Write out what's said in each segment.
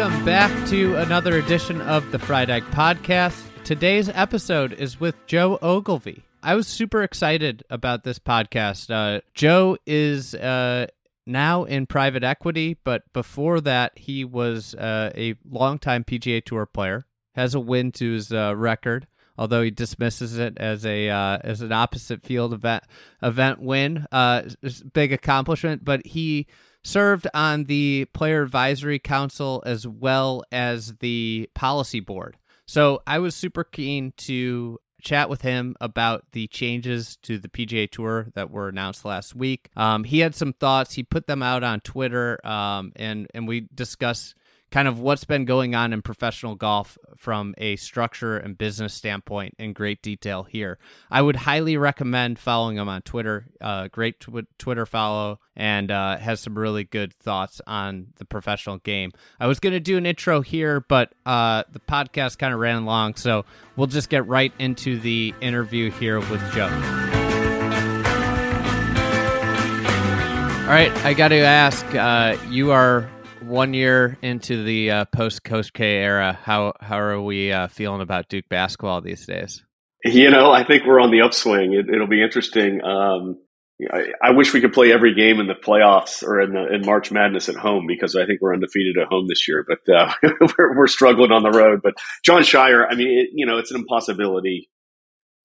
Welcome back to another edition of the Fried Egg Podcast. Today's episode is with Joe Ogilvie. I was super excited about this podcast. Uh, Joe is uh, now in private equity, but before that, he was uh, a longtime PGA Tour player, has a win to his uh, record. Although he dismisses it as a uh, as an opposite field event event win, uh, big accomplishment. But he served on the Player Advisory Council as well as the Policy Board. So I was super keen to chat with him about the changes to the PGA Tour that were announced last week. Um, he had some thoughts. He put them out on Twitter, um, and and we discussed kind of what's been going on in professional golf from a structure and business standpoint in great detail here. I would highly recommend following him on Twitter. Uh, great tw- Twitter follow and uh, has some really good thoughts on the professional game. I was going to do an intro here, but uh, the podcast kind of ran long, so we'll just get right into the interview here with Joe. All right, I got to ask. Uh, you are one year into the uh, post Coach K era, how how are we uh, feeling about Duke basketball these days? You know, I think we're on the upswing. It, will be interesting. Um, I, I, wish we could play every game in the playoffs or in, the, in March Madness at home because I think we're undefeated at home this year. But uh, we're, we're, struggling on the road. But Jon Scheyer, I mean, it, you know, it's an impossibility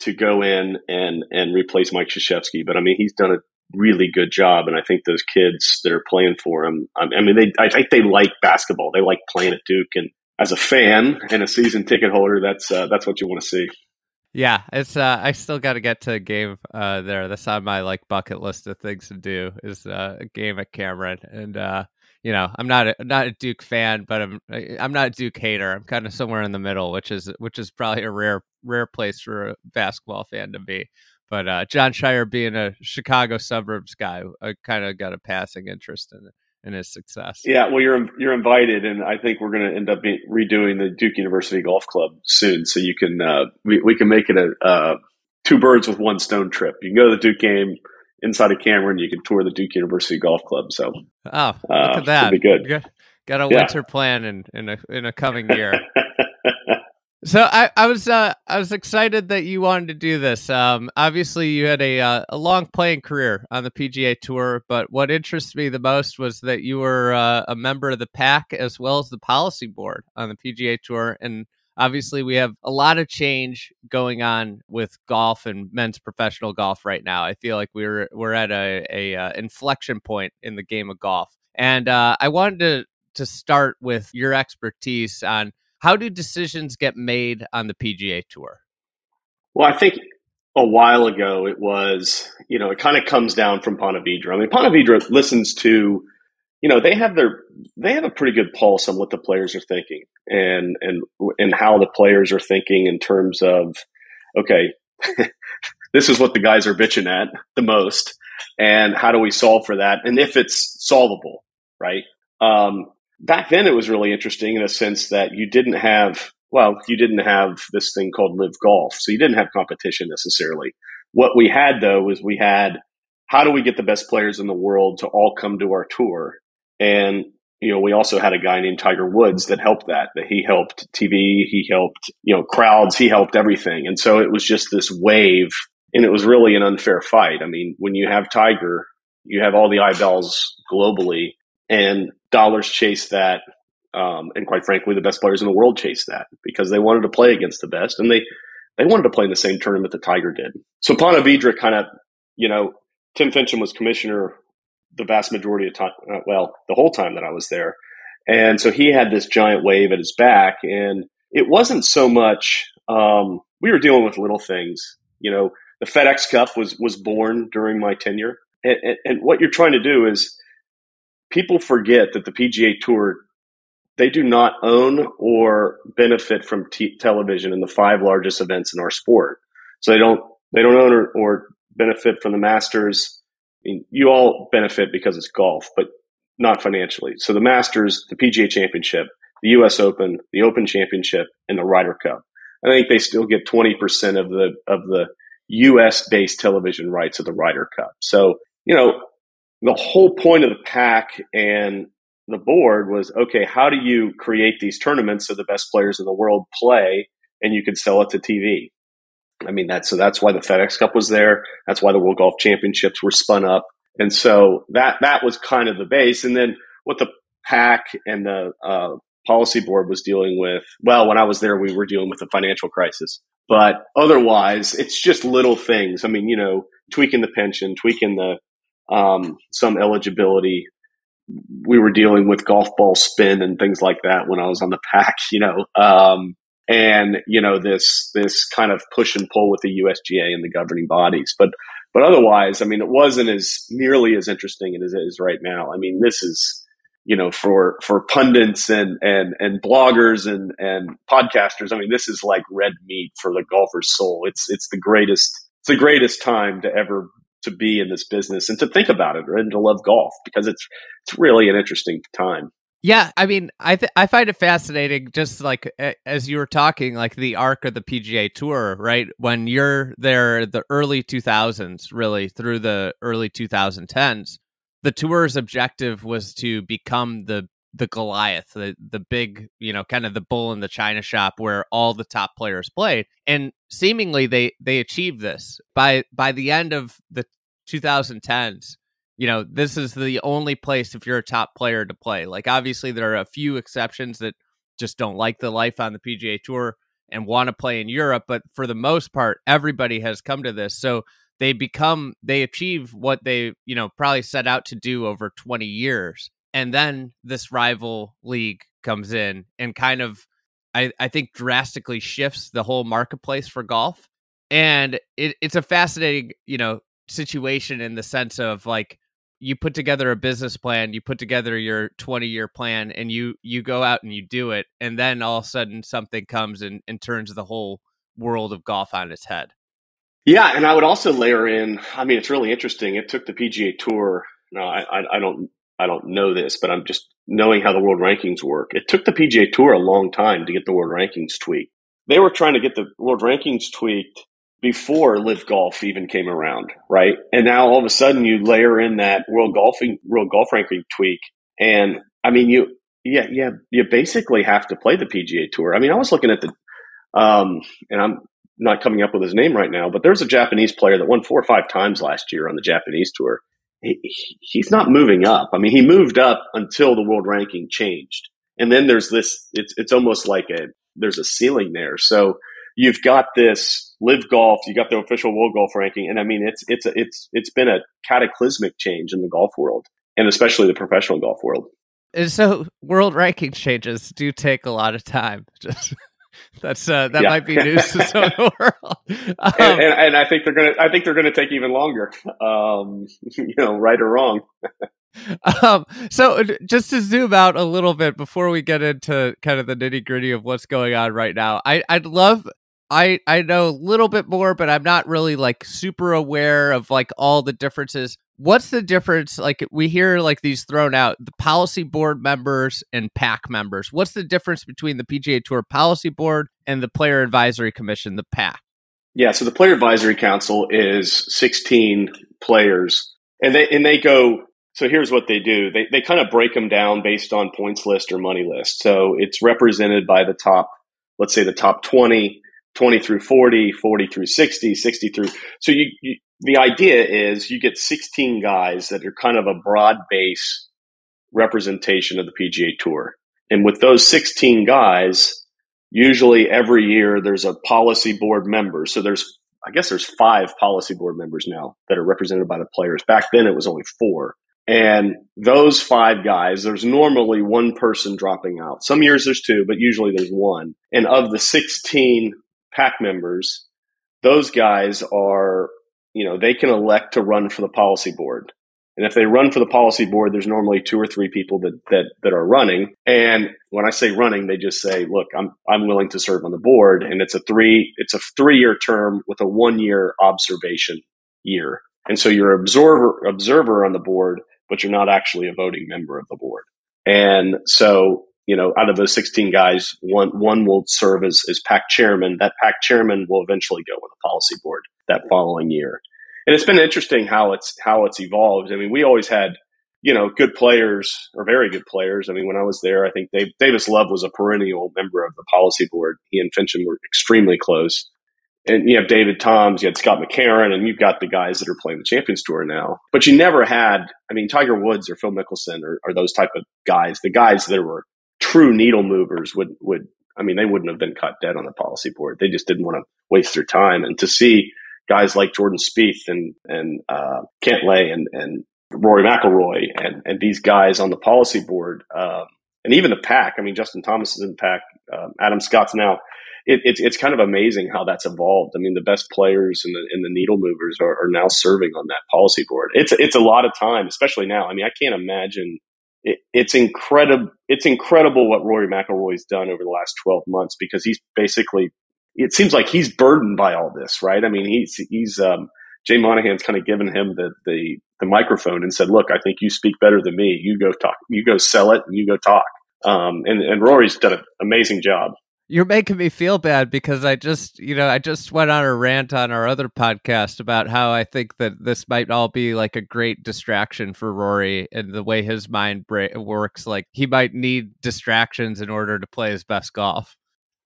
to go in and and replace Mike Krzyzewski. But I mean, he's done a really good job. And I think those kids that are playing for him, I mean, they, I think they like basketball. They like playing at Duke. And as a fan and a season ticket holder, that's, uh, that's what you want to see. Yeah, it's uh, I still got to get to a game uh, there. That's on my like bucket list of things to do is uh, a game at Cameron, and uh, you know I'm not a, not a Duke fan, but I'm I'm not a Duke hater. I'm kind of somewhere in the middle, which is which is probably a rare rare place for a basketball fan to be. But uh, Jon Scheyer, being a Chicago suburbs guy, I kind of got a passing interest in in his success. Yeah, well, you're you're invited, and I think we're going to end up be, redoing the Duke University Golf Club soon, so you can uh, we we can make it a uh, two birds with one stone trip. You can go to the Duke game inside of Cameron. You can tour the Duke University Golf Club. So, oh, look uh, at that! Be good. Got a winter yeah. plan in in a in a coming year. So I, I was uh, I was excited that you wanted to do this. Um, obviously, you had a uh, a long playing career on the PGA Tour, but what interests me the most was that you were uh, a member of the PAC as well as the policy board on the PGA Tour, and obviously we have a lot of change going on with golf and men's professional golf right now. I feel like we're we're at a, a uh, inflection point in the game of golf, and uh, I wanted to to start with your expertise on how do decisions get made on the PGA Tour? Well, I think a while ago it was, you know, it kind of comes down from Ponte Vedra. I mean, Ponte Vedra listens to, you know, they have their they have a pretty good pulse on what the players are thinking and and and how the players are thinking in terms of, okay, this is what the guys are bitching at the most, and how do we solve for that? And if it's solvable, right? Um, back then it was really interesting in a sense that you didn't have well you didn't have this thing called LIV Golf so you didn't have competition necessarily. What we had though was we had how do we get the best players in the world to all come to our tour? And you know we also had a guy named tiger woods that helped that that he helped tv he helped you know crowds he helped everything. And so it was just this wave and it was really an unfair fight. I mean when you have tiger you have all the eyeballs globally and dollars chase that. Um, and quite frankly, the best players in the world chase that because they wanted to play against the best and they, they wanted to play in the same tournament that Tiger did. So Ponte Vedra kind of, you know, Tim Finchem was commissioner the vast majority of time, uh, well, the whole time that I was there. And so he had this giant wave at his back. And it wasn't so much, um, we were dealing with little things. You know, the FedEx Cup was, was born during my tenure And, and, and what you're trying to do is people forget that the PGA Tour they do not own or benefit from t- television in the five largest events in our sport. So they don't they don't own or, or benefit from the Masters. I mean, you all benefit because it's golf, but not financially. So the Masters, the PGA Championship, the U.S. Open, the Open Championship, and the Ryder Cup. I think they still get twenty percent of the of the U.S. based television rights of the Ryder Cup. So you know the whole point of the PAC and the board was okay. How do you create these tournaments so the best players in the world play, and you can sell it to TV? I mean, that's so that's why the FedEx Cup was there. That's why the World Golf Championships were spun up, and so that that was kind of the base. And then what the PAC and the uh, policy board was dealing with. Well, when I was there, we were dealing with the financial crisis, but otherwise, it's just little things. I mean, you know, tweaking the pension, tweaking the um, some eligibility. We were dealing with golf ball spin and things like that when I was on the PAC, You know, um, and you know this this kind of push and pull with the USGA and the governing bodies. But but otherwise, I mean, it wasn't as nearly as interesting as it is right now. I mean, this is you know for for pundits and and and bloggers and and podcasters. I mean, this is like red meat for the golfer's soul. It's it's the greatest it's the greatest time to ever to be in this business and to think about it and to love golf because it's it's really an interesting time. Yeah, I mean, I th- I find it fascinating, just like as you were talking, like the arc of the PGA Tour, right? When you're there, the early 2000s, really through the early 2010s, the tour's objective was to become the the Goliath, the the big, you know, kind of the bull in the china shop where all the top players played, and seemingly they they achieved this by by the end of the 2010s you know, this is the only place if you're a top player to play. Like, obviously, there are a few exceptions that just don't like the life on the PGA Tour and want to play in Europe, but for the most part, everybody has come to this. So they become, they achieve what they, you know, probably set out to do over 20 years. And then this rival league comes in and kind of, I, I think, drastically shifts the whole marketplace for golf. And it, it's a fascinating, you know, situation in the sense of like you put together a business plan, you put together your 20 year plan and you you go out and you do it and then all of a sudden something comes and, and turns the whole world of golf on its head. Yeah, and I would also layer in. I mean, it's really interesting. It took the PGA Tour. No, I, I, I, don't, I don't know this, but I'm just knowing how the world rankings work. It took the PGA Tour a long time to get the world rankings tweaked. They were trying to get the world rankings tweaked before LIV Golf even came around, right? And now all of a sudden you layer in that world golfing, world golf ranking tweak, and I mean you, yeah, yeah, you basically have to play the PGA Tour. I mean, I was looking at the, um, and I'm not coming up with his name right now, but there's a Japanese player that won four or five times last year on the Japanese tour. He, he's not moving up. I mean, he moved up until the world ranking changed, and then there's this. It's it's almost like a there's a ceiling there. So you've got this LIV Golf, you got the official world golf ranking, and I mean it's it's a, it's it's been a cataclysmic change in the golf world, and especially the professional golf world. And so world ranking changes do take a lot of time. Just that's uh, that yeah. might be news to some of the world. Um, and, and, and, I think they're gonna I think they're gonna take even longer. Um, you know, right or wrong. um, so just to zoom out a little bit before we get into kind of the nitty gritty of what's going on right now, I, I'd love I I know a little bit more, but I'm not really like super aware of like all the differences. What's the difference? Like we hear like these thrown out, the policy board members and PAC members. What's the difference between the PGA Tour policy board and the Player Advisory Commission, the PAC? Yeah, so the Player Advisory Council is 16 players, and they and they go. So here's what they do: they they kind of break them down based on points list or money list. So it's represented by the top, let's say the top 20 20 through 40, 40 through 60, 60 through. So you, you, the idea is you get 16 guys that are kind of a broad base representation of the PGA Tour. And with those 16 guys, usually every year there's a policy board member. So there's, I guess there's five policy board members now that are represented by the players. Back then it was only four. And those five guys, there's normally one person dropping out. Some years there's two, but usually there's one. And of the 16 PAC members, those guys are you know, they can elect to run for the policy board. And if they run for the policy board, there's normally two or three people that that that are running. And when I say running, they just say, "Look, I'm I'm willing to serve on the board." And it's a three it's a three year term with a one year observation year. And so you're observer observer on the board, but you're not actually a voting member of the board. And so you know, out of those 16 guys, one one will serve as as PAC chairman. That PAC chairman will eventually go on the policy board that following year and it's been interesting how it's how it's evolved. I mean, we always had you know good players or very good players. I mean, when I was there, I think Dave, Davis Love was a perennial member of the policy board. He and Finchem were extremely close. And you have David Toms, you had Scott McCarron, and you've got the guys that are playing the Champions Tour now. But you never had, I mean, Tiger Woods or Phil Mickelson or, or those type of guys. The guys that were true needle movers would would I mean, they wouldn't have been caught dead on the policy board. They just didn't want to waste their time. And to see guys like Jordan Spieth and and uh, Cantlay and and Rory McIlroy and and these guys on the policy board, um, and even the PAC. I mean, Justin Thomas is in the PAC. Um, Adam Scott's now. It, it's it's kind of amazing how that's evolved. I mean, the best players and the and the needle movers are, are now serving on that policy board. It's it's a lot of time, especially now. I mean, I can't imagine it, it's incredible. It's incredible what Rory McIlroy's done over the last 12 months because he's basically it seems like he's burdened by all this, right? I mean, he's he's um, Jay Monahan's kind of given him the, the the microphone and said, "Look, I think you speak better than me. You go talk. You go sell it, and you go talk." Um, and and Rory's done an amazing job. You're making me feel bad because I just, you know, I just went on a rant on our other podcast about how I think that this might all be like a great distraction for Rory and the way his mind bra- works. Like he might need distractions in order to play his best golf.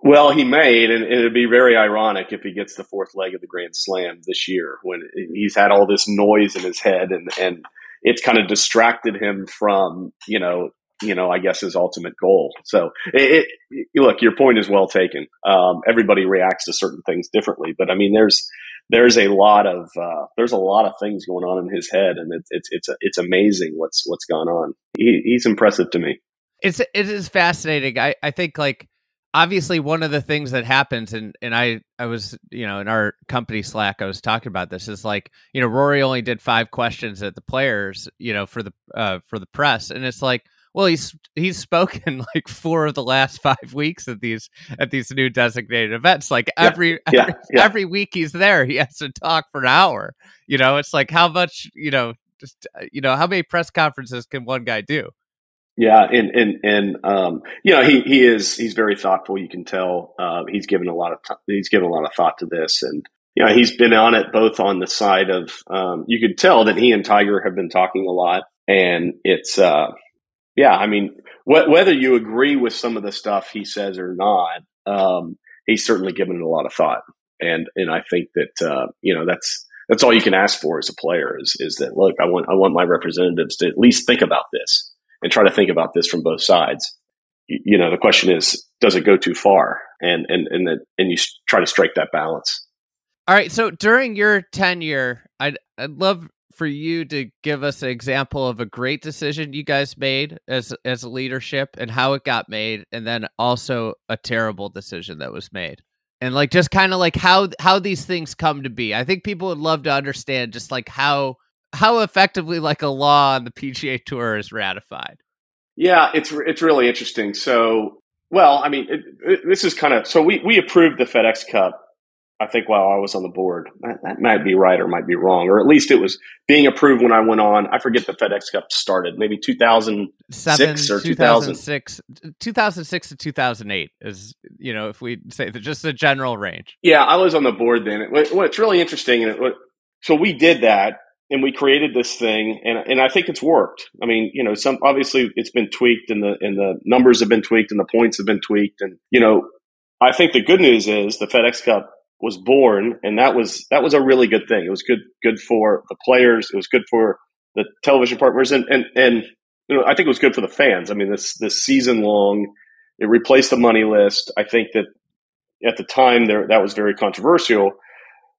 Well, he may, and, and it'd be very ironic if he gets the fourth leg of the Grand Slam this year when he's had all this noise in his head and, and it's kind of distracted him from, you know, you know, I guess his ultimate goal. So it, it look, your point is well taken. Um, everybody reacts to certain things differently, but I mean, there's, there's a lot of, uh, there's a lot of things going on in his head and it's, it's, it's, it's amazing what's, what's gone on. He, he's impressive to me. It's, it is fascinating. I, I think like, obviously one of the things that happens and and I I was you know in our company Slack I was talking about this is like you know Rory only did five questions at the players you know for the uh for the press and it's like well he's he's spoken like four of the last five weeks at these at these new designated events like every yeah, yeah, every, yeah. every week he's there he has to talk for an hour you know it's like how much you know just uh, you know how many press conferences can one guy do yeah, and and and um, you know he he is he's very thoughtful. You can tell uh, he's given a lot of t- he's given a lot of thought to this, and you know he's been on it both on the side of um, you could tell that he and Tiger have been talking a lot, and it's uh, yeah. I mean, wh- whether you agree with some of the stuff he says or not, um, he's certainly given it a lot of thought, and and I think that uh, you know that's that's all you can ask for as a player is is that look, I want I want my representatives to at least think about this and try to think about this from both sides. You know, the question is, does it go too far? And and and that and you try to strike that balance. All right. So during your tenure, I'd I'd love for you to give us an example of a great decision you guys made as as leadership and how it got made, and then also a terrible decision that was made and like just kind of like how how these things come to be. I think people would love to understand just like how how effectively like a law on the PGA Tour is ratified. Yeah, it's it's really interesting. So, well, I mean, it, it, this is kind of so we we approved the FedEx Cup. I think while I was on the board, that, might be right or might be wrong, or at least it was being approved when I went on. I forget the FedEx Cup started, maybe 2006 or 2006, 2006 to 2008 is, you know, if we say just a general range. Yeah, I was on the board then. It, it's really interesting. And it, so we did that and we created this thing and, and I think it's worked. I mean, you know, some obviously it's been tweaked and the and the numbers have been tweaked and the points have been tweaked and you know, I think the good news is the FedEx Cup was born and that was that was a really good thing. It was good good for the players, it was good for the television partners and and and you know, I think it was good for the fans. I mean, this this season long it replaced the money list. I think that at the time there that was very controversial.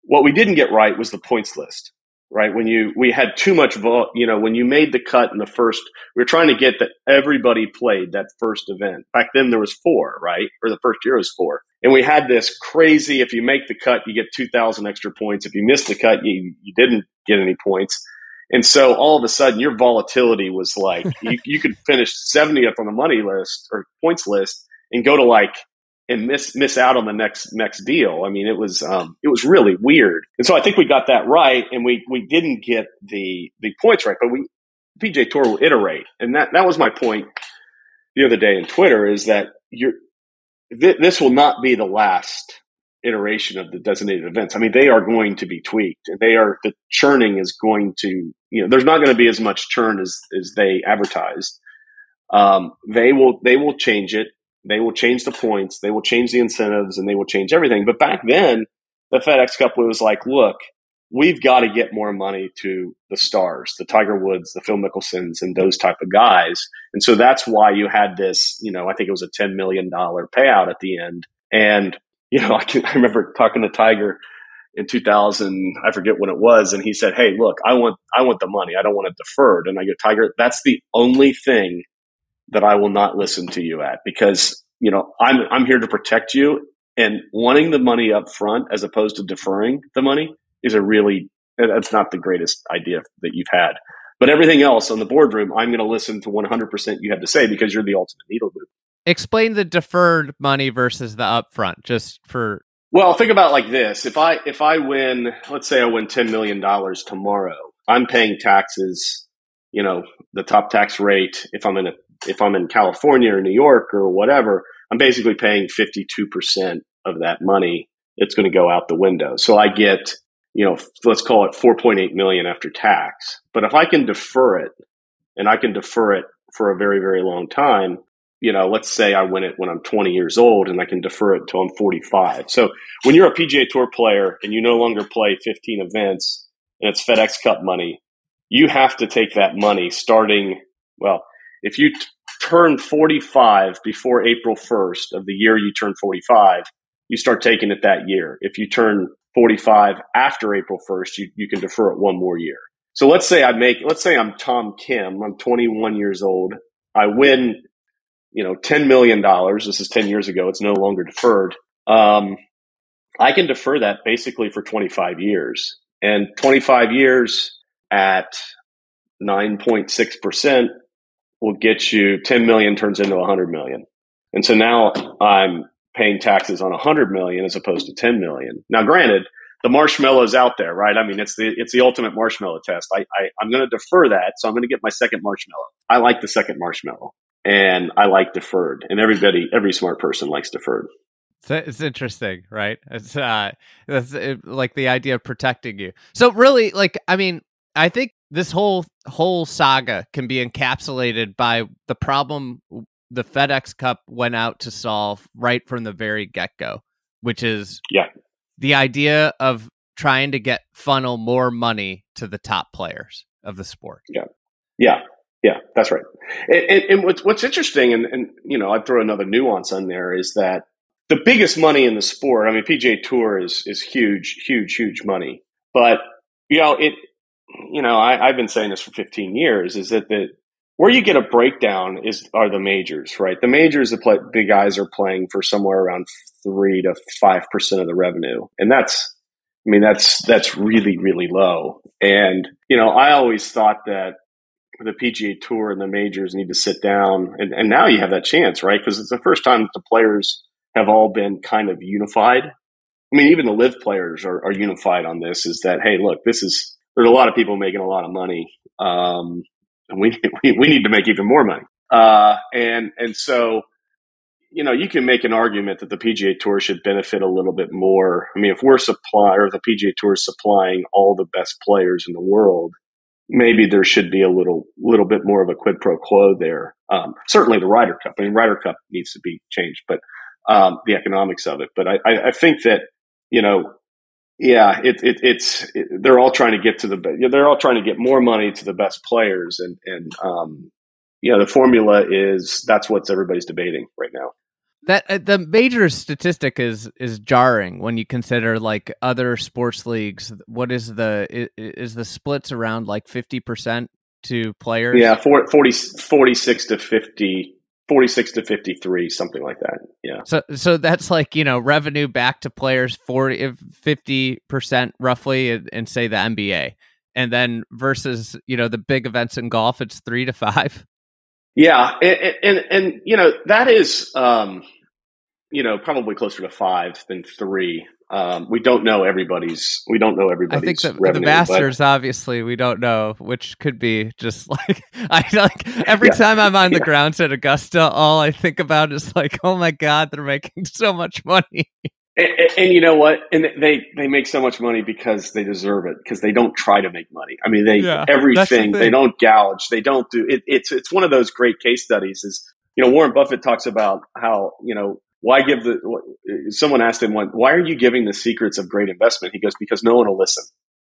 What we didn't get right was the points list right? When you we had too much vol, you know, when you made the cut in the first, we were trying to get that everybody played that first event. Back then there was four, right? Or the first year was four, and we had this crazy. If you make the cut, you get two thousand extra points. If you miss the cut, you you didn't get any points. And so all of a sudden, your volatility was like you, you could finish 70th on the money list or points list and go to like and miss miss out on the next next deal. I mean, it was um, it was really weird. And so I think we got that right, and we we didn't get the the points right, but we PGA Tour will iterate, and that that was my point the other day in Twitter is that you're th- this will not be the last iteration of the designated events. I mean, they are going to be tweaked, and they are the churning is going to you know there's not going to be as much churn as as they advertised. Um, they will they will change it they will change the points, they will change the incentives, and they will change everything. But back then, the FedEx Cup was like, look, we've got to get more money to the stars, the Tiger Woods, the Phil Mickelsons, and those type of guys. And so that's why you had this, you know, I think it was a $10 million payout at the end. And, you know, I, can, I remember talking to Tiger in 2000, I forget when it was. And he said, Hey, look, I want, I want the money. I don't want it deferred. And I go, Tiger, that's the only thing that I will not listen to you at because, you know, I'm, I'm here to protect you and wanting the money up front as opposed to deferring the money is a really, that's not the greatest idea that you've had. But everything else on the boardroom, I'm going to listen to 100% you have to say because you're the ultimate needle mover. Explain the deferred money versus the upfront, just for. Well, think about like this: if I if I win, let's say I win ten million dollars tomorrow, I'm paying taxes. You know, the top tax rate if I'm in a if I'm in California or New York or whatever, I'm basically paying 52% of that money. It's going to go out the window. So I get, you know, let's call it 4.8 million after tax. But if I can defer it and I can defer it for a very, very long time, you know, let's say I win it when I'm 20 years old and I can defer it until I'm 45. So when you're a PGA Tour player and you no longer play 15 events and it's FedEx Cup money, you have to take that money starting, well, if you t- turn 45 before April 1st of the year you turn 45, you start taking it that year. If you turn 45 after April 1st, you, you can defer it one more year. So let's say I make, let's say I'm Tom Kim, I'm 21 years old. I win, you know, $10 million. This is 10 years ago. It's no longer deferred. Um, I can defer that basically for 25 years. And 25 years at 9.6% will get you 10 million turns into 100 million. And so now I'm paying taxes on 100 million as opposed to 10 million. Now, granted, the marshmallow's out there, right? I mean, it's the it's the ultimate marshmallow test. I, I I'm going to defer that, so I'm going to get my second marshmallow. I like the second marshmallow, and I like deferred. And everybody, every smart person likes deferred. It's interesting, right? It's uh, that's it, like the idea of protecting you. So really, like, I mean, I think this whole whole saga can be encapsulated by the problem the FedEx Cup went out to solve right from the very get go, which is yeah the idea of trying to get funnel more money to the top players of the sport. Yeah, yeah, yeah, that's right. And, and, and what's what's interesting, and, and you know, I'd throw another nuance on there is that the biggest money in the sport. I mean, PGA Tour is is huge, huge, huge money, but you know it you know, I, have been saying this for 15 years, is that the where you get a breakdown is are the majors, right? The majors, the, play, the guys are playing for somewhere around three to five percent of the revenue, and that's, I mean, that's that's really really low. And you know, I always thought that the PGA Tour and the majors need to sit down, and, and now you have that chance, right? Because it's the first time the players have all been kind of unified. I mean, even the LIV players are, are unified on this. Is that hey, look, this is there's a lot of people making a lot of money, um, and we, we, we need to make even more money. Uh, and and so, you know, you can make an argument that the PGA Tour should benefit a little bit more. I mean, if we're supply or the PGA Tour is supplying all the best players in the world, maybe there should be a little little bit more of a quid pro quo there. Um, certainly, the Ryder Cup. I mean, Ryder Cup needs to be changed, but um, the economics of it. But I, I, I think that you know yeah, it, it, it's it, they're all trying to get to the they're all trying to get more money to the best players, and and um, yeah, the formula is that's what everybody's debating right now. that uh, the major statistic is is jarring when you consider like other sports leagues. What is the is, is the splits around like fifty percent to players? Yeah, 40, 46 to 50, 46 to 53, something like that. Yeah. So so that's like, you know, revenue back to players 40 50% roughly and, and say the NBA. And then versus, you know, the big events in golf it's 3 to 5. Yeah, and, and and, you know, that is um you know, probably closer to 5 than 3 um, we don't know everybody's. We don't know everybody's. I think the, revenue, the Masters, but... obviously, we don't know, which could be just like I like every yeah. time I'm on the yeah. grounds at Augusta, all I think about is like, oh my god, they're making so much money. And, and, and, you know what? And they they make so much money because they deserve it. Because they don't try to make money. I mean, they yeah, everything the they don't gouge. They don't do it. It's it's one of those great case studies. Is you know Warren Buffett talks about how you know why give the someone asked him why are you giving the secrets of great investment? He goes because no one will listen.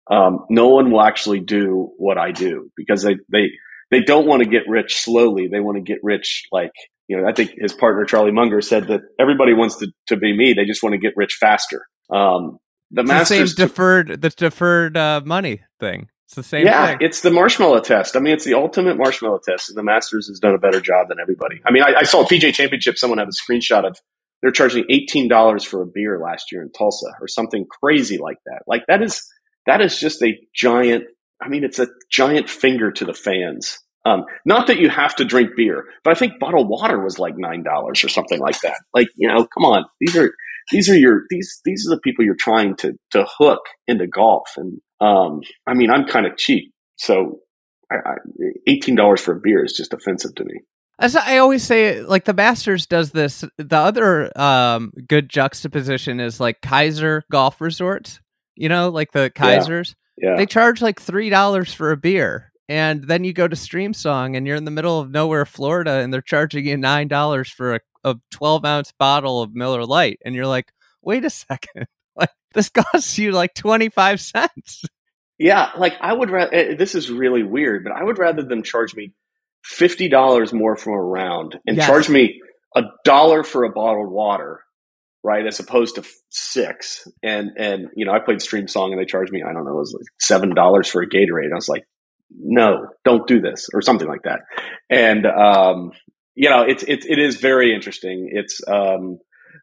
Um, no one will actually do what i do because they they they don't want to get rich slowly. They want to get rich like you know i think his partner charlie munger said that everybody wants to, to be me. They just want to get rich faster. Um, the, the same deferred the deferred uh, money thing it's the same yeah, thing. it's the marshmallow test. I mean, it's the ultimate marshmallow test, and the Masters has done a better job than everybody. I mean, I, I saw a PGA Championship. Someone had a screenshot of they're charging eighteen dollars for a beer last year in Tulsa, or something crazy like that. Like that is that is just a giant. I mean, it's a giant finger to the fans. Um, not that you have to drink beer, but I think bottled water was like nine dollars or something like that. Like, you know, come on, these are these are your these these are the people you're trying to to hook into golf, and um, I mean, I'm kind of cheap, so I, I, eighteen dollars for a beer is just offensive to me. As I always say, like the Masters does this. The other um, good juxtaposition is like Keiser Golf Resorts. You know, like the Keisers. Yeah. yeah. They charge like three dollars for a beer, and then you go to Streamsong, and you're in the middle of nowhere, Florida, and they're charging you nine dollars for a, a twelve ounce bottle of Miller Lite, and you're like, wait a second, this costs you like 25 cents. Yeah, like I would rather, eh, this is really weird, but I would rather them charge me $50 more from a round and yes. charge me a dollar for a bottled water, right? As opposed to six. And, and, you know, I played Streamsong and they charged me, I don't know, it was like $7 for a Gatorade. I was like, no, don't do this or something like that. And, um, you know, it's, it's, it is very interesting. It's, um,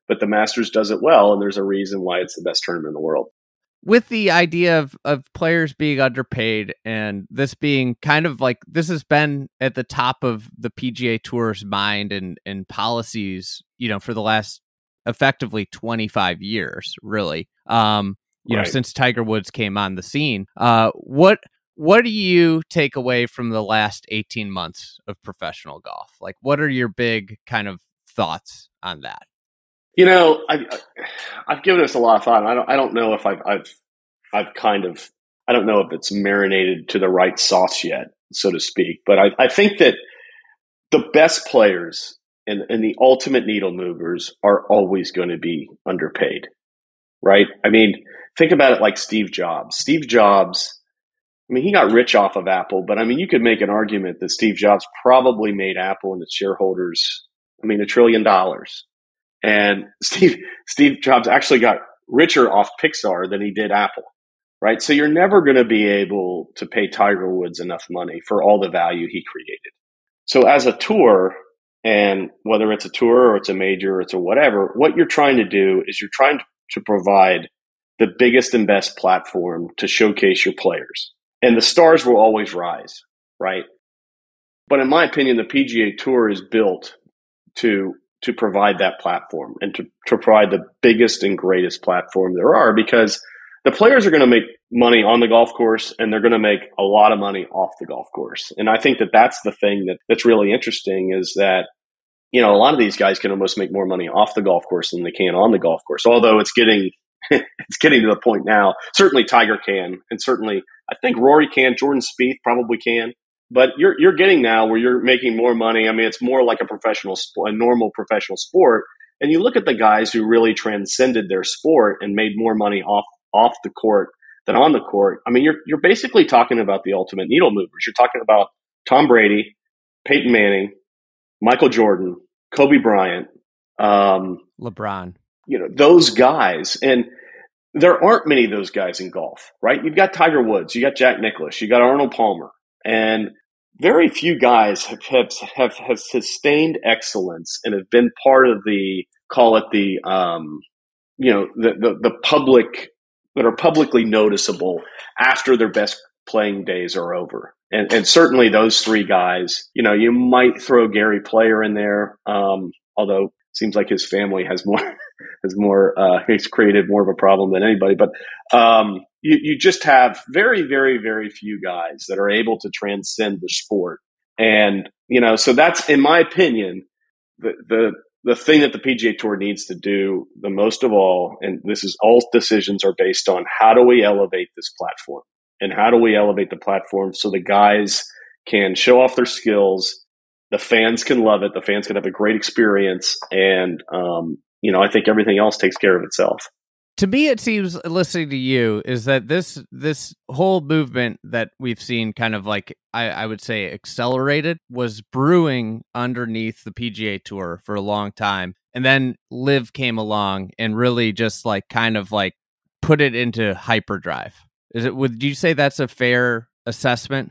but the Masters does it well, and there's a reason why it's the best tournament in the world. With the idea of of players being underpaid and this being kind of like this has been at the top of the PGA Tour's mind and and policies, you know, for the last effectively 25 years, really. Um, you right. know, since Tiger Woods came on the scene. Uh, what what do you take away from the last 18 months of professional golf? Like, what are your big kind of thoughts on that? You know, I, I've given this a lot of thought. I don't, I don't know if I've, I've, I've kind of, I don't know if it's marinated to the right sauce yet, so to speak. But I, I think that the best players and, and the ultimate needle movers are always going to be underpaid, right? I mean, think about it like Steve Jobs. Steve Jobs, I mean, he got rich off of Apple, but I mean, you could make an argument that Steve Jobs probably made Apple and its shareholders, I mean, a trillion dollars and Steve Steve Jobs actually got richer off Pixar than he did Apple. Right? So you're never going to be able to pay Tiger Woods enough money for all the value he created. So as a tour, and whether it's a tour or it's a major or it's a whatever, what you're trying to do is you're trying to provide the biggest and best platform to showcase your players. And the stars will always rise, right? But in my opinion, the PGA Tour is built to to provide that platform and to, to provide the biggest and greatest platform there are because the players are going to make money on the golf course and they're going to make a lot of money off the golf course. And I think that that's the thing that, that's really interesting is that, you know, a lot of these guys can almost make more money off the golf course than they can on the golf course. Although it's getting, it's getting to the point now. Certainly Tiger can, and certainly I think Rory can, Jordan Spieth probably can but you're you're getting now where you're making more money. I mean, it's more like a professional a normal professional sport. And you look at the guys who really transcended their sport and made more money off off the court than on the court. I mean, you're you're basically talking about the ultimate needle movers. You're talking about Tom Brady, Peyton Manning, Michael Jordan, Kobe Bryant, um, LeBron. You know, those guys. And there aren't many of those guys in golf, right? You've got Tiger Woods, you got Jack Nicklaus, you got Arnold Palmer, and very few guys have, have, have, have sustained excellence and have been part of the, call it the, um, you know, the, the, the public that are publicly noticeable after their best playing days are over. And, and certainly those three guys, you know, you might throw Gary Player in there, um, although seems like his family has more has more uh, created more of a problem than anybody. But um, you, you just have very, very, very few guys that are able to transcend the sport, and you know, so that's in my opinion the the the thing that the PGA Tour needs to do the most of all, and this is all decisions are based on how do we elevate this platform and how do we elevate the platform so the guys can show off their skills, the fans can love it, the fans can have a great experience, and um, you know I think everything else takes care of itself. To me it seems listening to you is that this this whole movement that we've seen kind of like I, I, would say accelerated was brewing underneath the pga tour for a long time. And then LIV came along and really just like kind of like put it into hyperdrive. Is it would you say that's a fair assessment?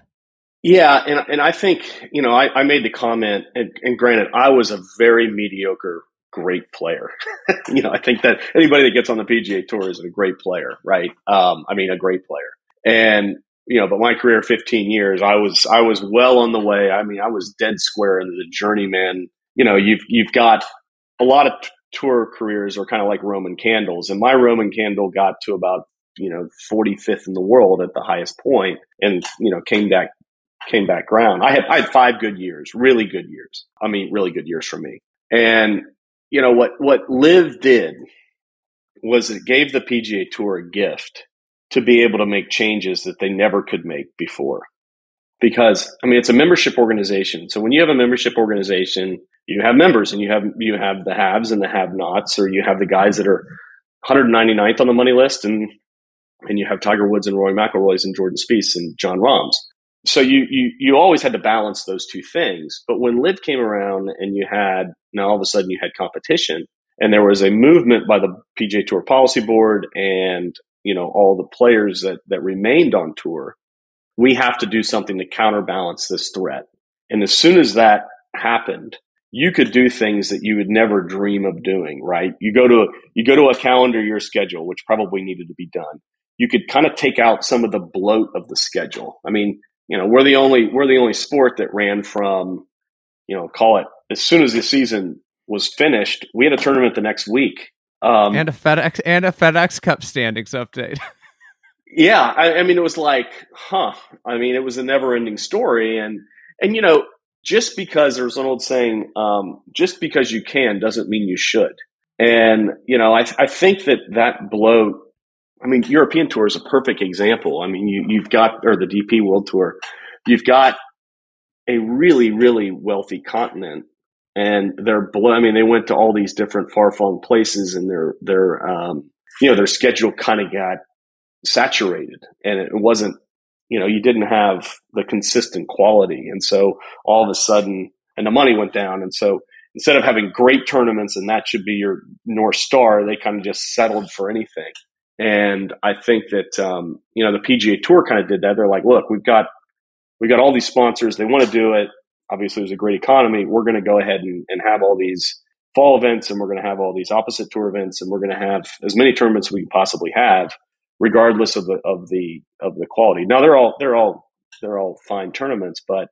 Yeah and, and i think you know i, I made the comment and, and granted i was a very mediocre great player. you know, I think that anybody that gets on the PGA Tour is a great player, right? Um, I mean, a great player. And you know, but my career, 15 years, I was I was well on the way. I mean, I was dead square into the journeyman. You know, you've you've got a lot of tour careers are kind of like Roman candles, and my Roman candle got to about you know 45th in the world at the highest point, and you know came back came back ground. I had I had five good years, really good years. I mean, really good years for me. And you know what what LIV did was it gave the PGA Tour a gift to be able to make changes that they never could make before. Because I mean it's a membership organization. So when you have a membership organization, you have members and you have you have the haves and the have-nots or you have the guys that are 199th on the money list and and you have Tiger Woods and Rory McIlroy's and Jordan Spieth and Jon Rahms so you, you you always had to balance those two things. But when LIV came around and you had now all of a sudden you had competition and there was a movement by the PGA Tour Policy Board and you know all the players that that remained on tour, we have to do something to counterbalance this threat. And as soon as that happened, you could do things that you would never dream of doing, right? You go to you go to a calendar year schedule, which probably needed to be done. You could kind of take out some of the bloat of the schedule. I mean, you know, we're the only we're the only sport that ran from, you know, call it as soon as the season was finished, we had a tournament the next week. Um, and a FedEx and a FedEx Cup standings update. yeah, I, I mean, it was like, huh? I mean, it was a never-ending story, and and you know, just because there's an old saying, um, just because you can doesn't mean you should. And you know, I I think that that bloat I mean, European Tour is a perfect example. I mean, you, you've got, or the DP World Tour, you've got a really, really wealthy continent, and they're, I mean, they went to all these different far flung places, and their, their, um, you know, their schedule kind of got saturated, and it wasn't, you know, you didn't have the consistent quality, and so all of a sudden, and the money went down, and so instead of having great tournaments and that should be your north star, they kind of just settled for anything. And I think that um, you know the PGA Tour kind of did that. They're like, look, we've got we've got all these sponsors. They want to do it. Obviously, there's a great economy. We're going to go ahead and, and have all these fall events, and we're going to have all these opposite tour events, and we're going to have as many tournaments we possibly have, regardless of the of the of the quality. Now they're all they're all they're all fine tournaments, but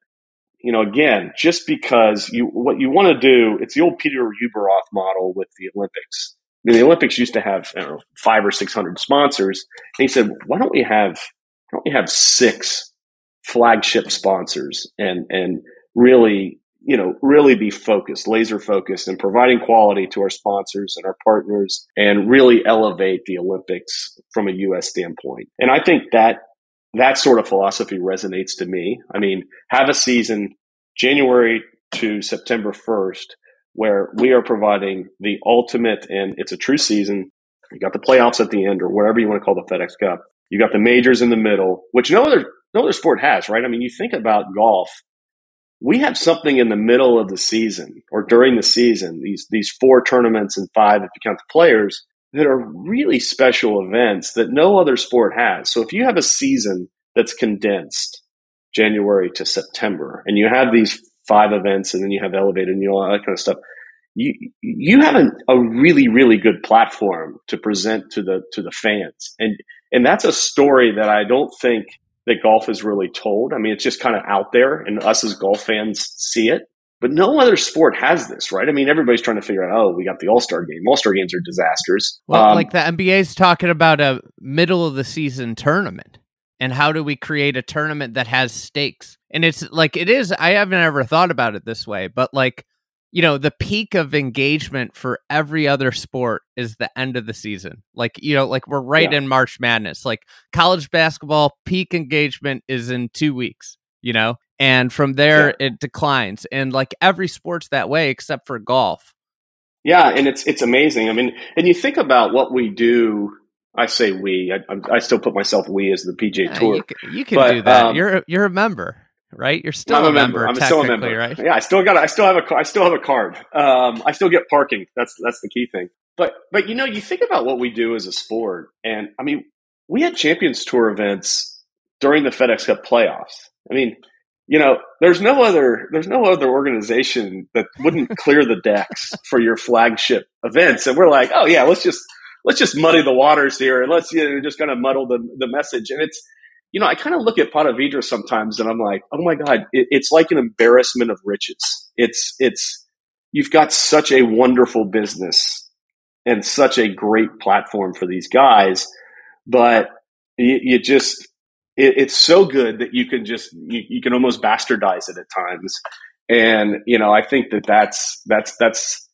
you know, again, just because you what you want to do, it's the old Peter Ueberroth model with the Olympics the Olympics used to have know, five or six hundred sponsors. And he said, "Why don't we have why don't we have six flagship sponsors and and really you know really be focused, laser focused, and providing quality to our sponsors and our partners, and really elevate the Olympics from a U.S. standpoint." And I think that that sort of philosophy resonates to me. I mean, have a season January to September first where we are providing the ultimate, and it's a true season. You got the playoffs at the end, or whatever you want to call the FedEx Cup. You got the majors in the middle, which no other no other sport has, right? I mean, you think about golf. we have something in the middle of the season or during the season, these these four tournaments and five if you count the players, that are really special events that no other sport has. So if you have a season that's condensed January to September and you have these five events and then you have elevated and you know all that kind of stuff, you you have a, a really really good platform to present to the to the fans and and that's a story that I don't think that golf is really told. I mean, it's just kind of out there, and us as golf fans see it. But no other sport has this, right? I mean, everybody's trying to figure out, oh, we got the All Star game. All Star games are disasters. Well, um, like the NBA's talking about a middle of the season tournament. And how do we create a tournament that has stakes? And it's like, it is, I haven't ever thought about it this way, but like, you know the peak of engagement for every other sport is the end of the season like you know like we're right yeah. in march madness like college basketball peak engagement is in two weeks you know and from there yeah. it declines and like every sport's that way except for golf yeah and it's it's amazing i mean and you think about what we do I say we. I, I still put myself we as the PGA yeah, Tour. You can, you can but, do that. Um, you're you're a member right? You're still I'm a member. member I'm still a member, right? Yeah, I still got. I still have a. I still have a card. Um, I still get parking. That's that's the key thing. But but you know, you think about what we do as a sport, and I mean, we had Champions Tour events during the FedEx Cup playoffs. I mean, you know, there's no other there's no other organization that wouldn't clear the decks for your flagship events, and we're like, oh yeah, let's just let's just muddy the waters here, and let's you know, just kind of muddle the the message, and it's you know, I kind of look at Ponte Vedra sometimes and I'm like, oh my God, it, it's like an embarrassment of riches. It's, it's, you've got such a wonderful business and such a great platform for these guys, but you, you just, it, it's so good that you can just, you, you can almost bastardize it at times. And, you know, I think that that's, that's, that's,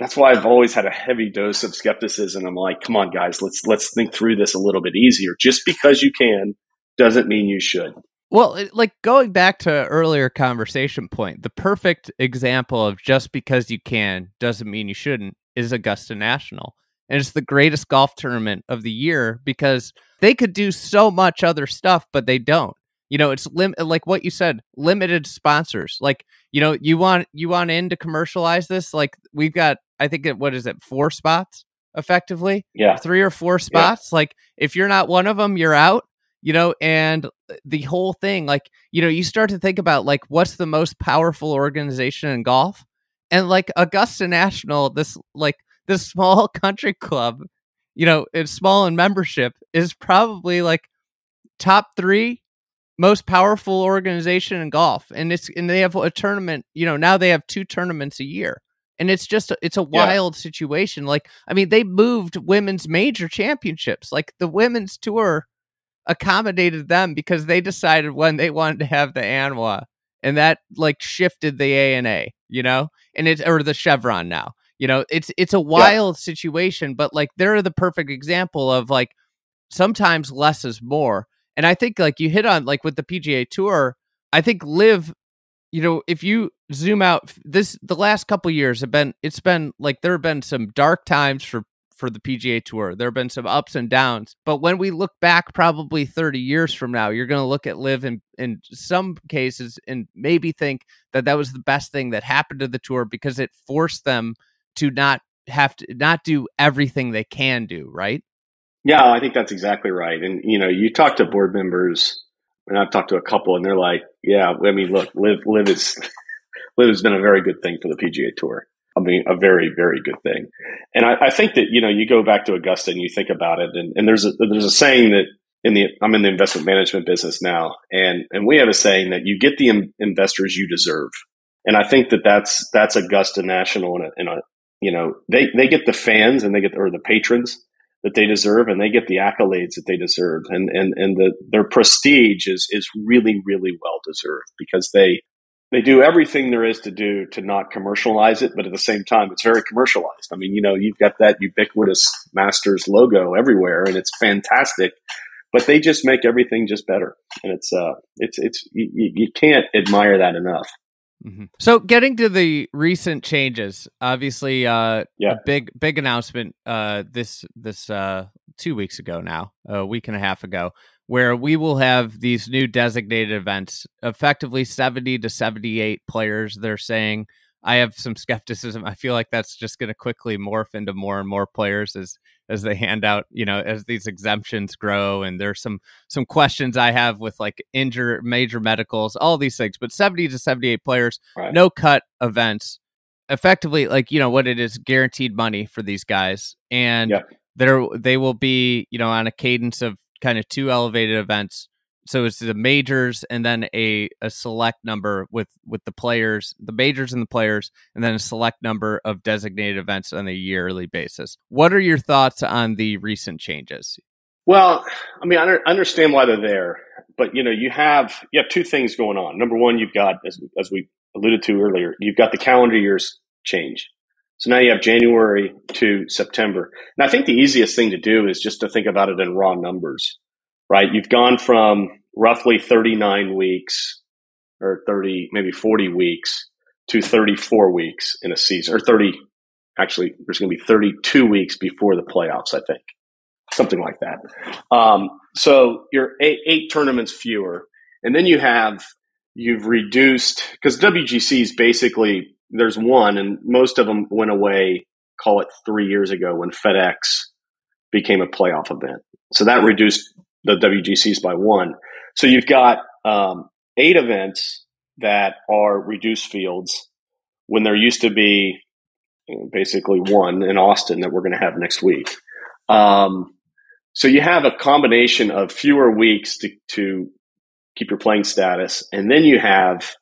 that's why I've always had a heavy dose of skepticism. I'm like, come on, guys, let's let's think through this a little bit easier. Just because you can doesn't mean you should. Well, like going back to earlier conversation point, the perfect example of just because you can doesn't mean you shouldn't is Augusta National. And it's the greatest golf tournament of the year because they could do so much other stuff, but they don't. You know, it's lim- like what you said, limited sponsors. Like, you know, you want you want in to commercialize this. Like, we've got, I think, it, what is it, four spots effectively? Yeah, three or four spots. Yeah. Like, if you're not one of them, you're out you know and uh, the whole thing like you know you start to think about like what's the most powerful organization in golf and like augusta national this like this small country club you know it's small in membership is probably like top three most powerful organization in golf and it's and they have a tournament you know now they have two tournaments a year and it's just it's a wild yeah. situation like i mean they moved women's major championships like the women's tour accommodated them because they decided when they wanted to have the ANWA and that like shifted the ANA, you know, and it's or the Chevron now. You know, it's it's a wild yeah. situation, but like they're the perfect example of like sometimes less is more. And I think like you hit on like with the PGA Tour, I think LIV you know, if you zoom out this the last couple years have been it's been like there have been some dark times for for the PGA Tour. There have been some ups and downs, but when we look back, probably 30 years from now, you're going to look at LIV in in some cases and maybe think that that was the best thing that happened to the tour because it forced them to not have to not do everything they can do. Right? Yeah, I think that's exactly right. And you know, you talk to board members, and I've talked to a couple, and they're like, "Yeah, I mean, look, LIV LIV is." Has been a very good thing for the PGA Tour. I mean, a very, very good thing. And I, I, think that, you know, you go back to Augusta and you think about it, and, and there's a, there's a saying that in the, I'm in the investment management business now, and, and we have a saying that you get the in, investors you deserve. And I think that that's, that's Augusta National in a, in a, you know, they, they get the fans and they get, or the patrons that they deserve and they get the accolades that they deserve. And, and, and the, their prestige is, is really, really well deserved because they, they do everything there is to do to not commercialize it, but at the same time, it's very commercialized. I mean, you know, you've got that ubiquitous Masters logo everywhere, and it's fantastic. But they just make everything just better, and it's uh, it's it's you, you can't admire that enough. Mm-hmm. So, getting to the recent changes, obviously, uh, yeah. a big big announcement uh, this this uh, two weeks ago now, a week and a half ago, where we will have these new designated events, effectively 70 to 78 players. They're saying, I have some skepticism. I feel like that's just going to quickly morph into more and more players as as they hand out, you know, as these exemptions grow. And there's some some questions I have with like injure major medicals, all these things. But 70 to 78 players, right. no cut events, effectively like you know what it is guaranteed money for these guys, and yeah. they're they will be you know on a cadence of kind of two elevated events. So it's the majors and then a, a select number with with the players the majors and the players and then a select number of designated events on a yearly basis. What are your thoughts on the recent changes? Well i mean i understand why they're there but you know you have you have two things going on. Number one you've got as, as we alluded to earlier you've got the calendar years change so now you have january to september and i think the easiest thing to do is just to think about it in raw numbers right? You've gone from roughly 39 weeks or 30, maybe 40 weeks to 34 weeks in a season, or 30, actually, there's going to be 32 weeks before the playoffs, I think. Something like that. Um, so you're eight, eight tournaments fewer. And then you have, you've reduced, because WGC is basically, there's one, and most of them went away, call it three years ago when FedEx became a playoff event. So that reduced the WGCs by one. So you've got um, eight events that are reduced fields when there used to be basically one in Austin that we're going to have next week. Um, so you have a combination of fewer weeks to, to keep your playing status, and then you have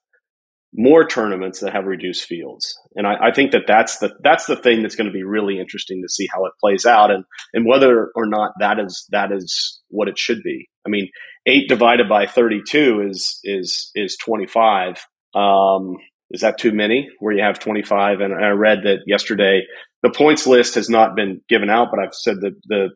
more tournaments that have reduced fields. And I, I, think that that's the that's the thing that's going to be really interesting to see how it plays out and and whether or not that is that is what it should be. I mean, eight divided by thirty two is is is twenty five. Um, is that too many? Where you have twenty five? And I read that yesterday the points list has not been given out, but I've said that the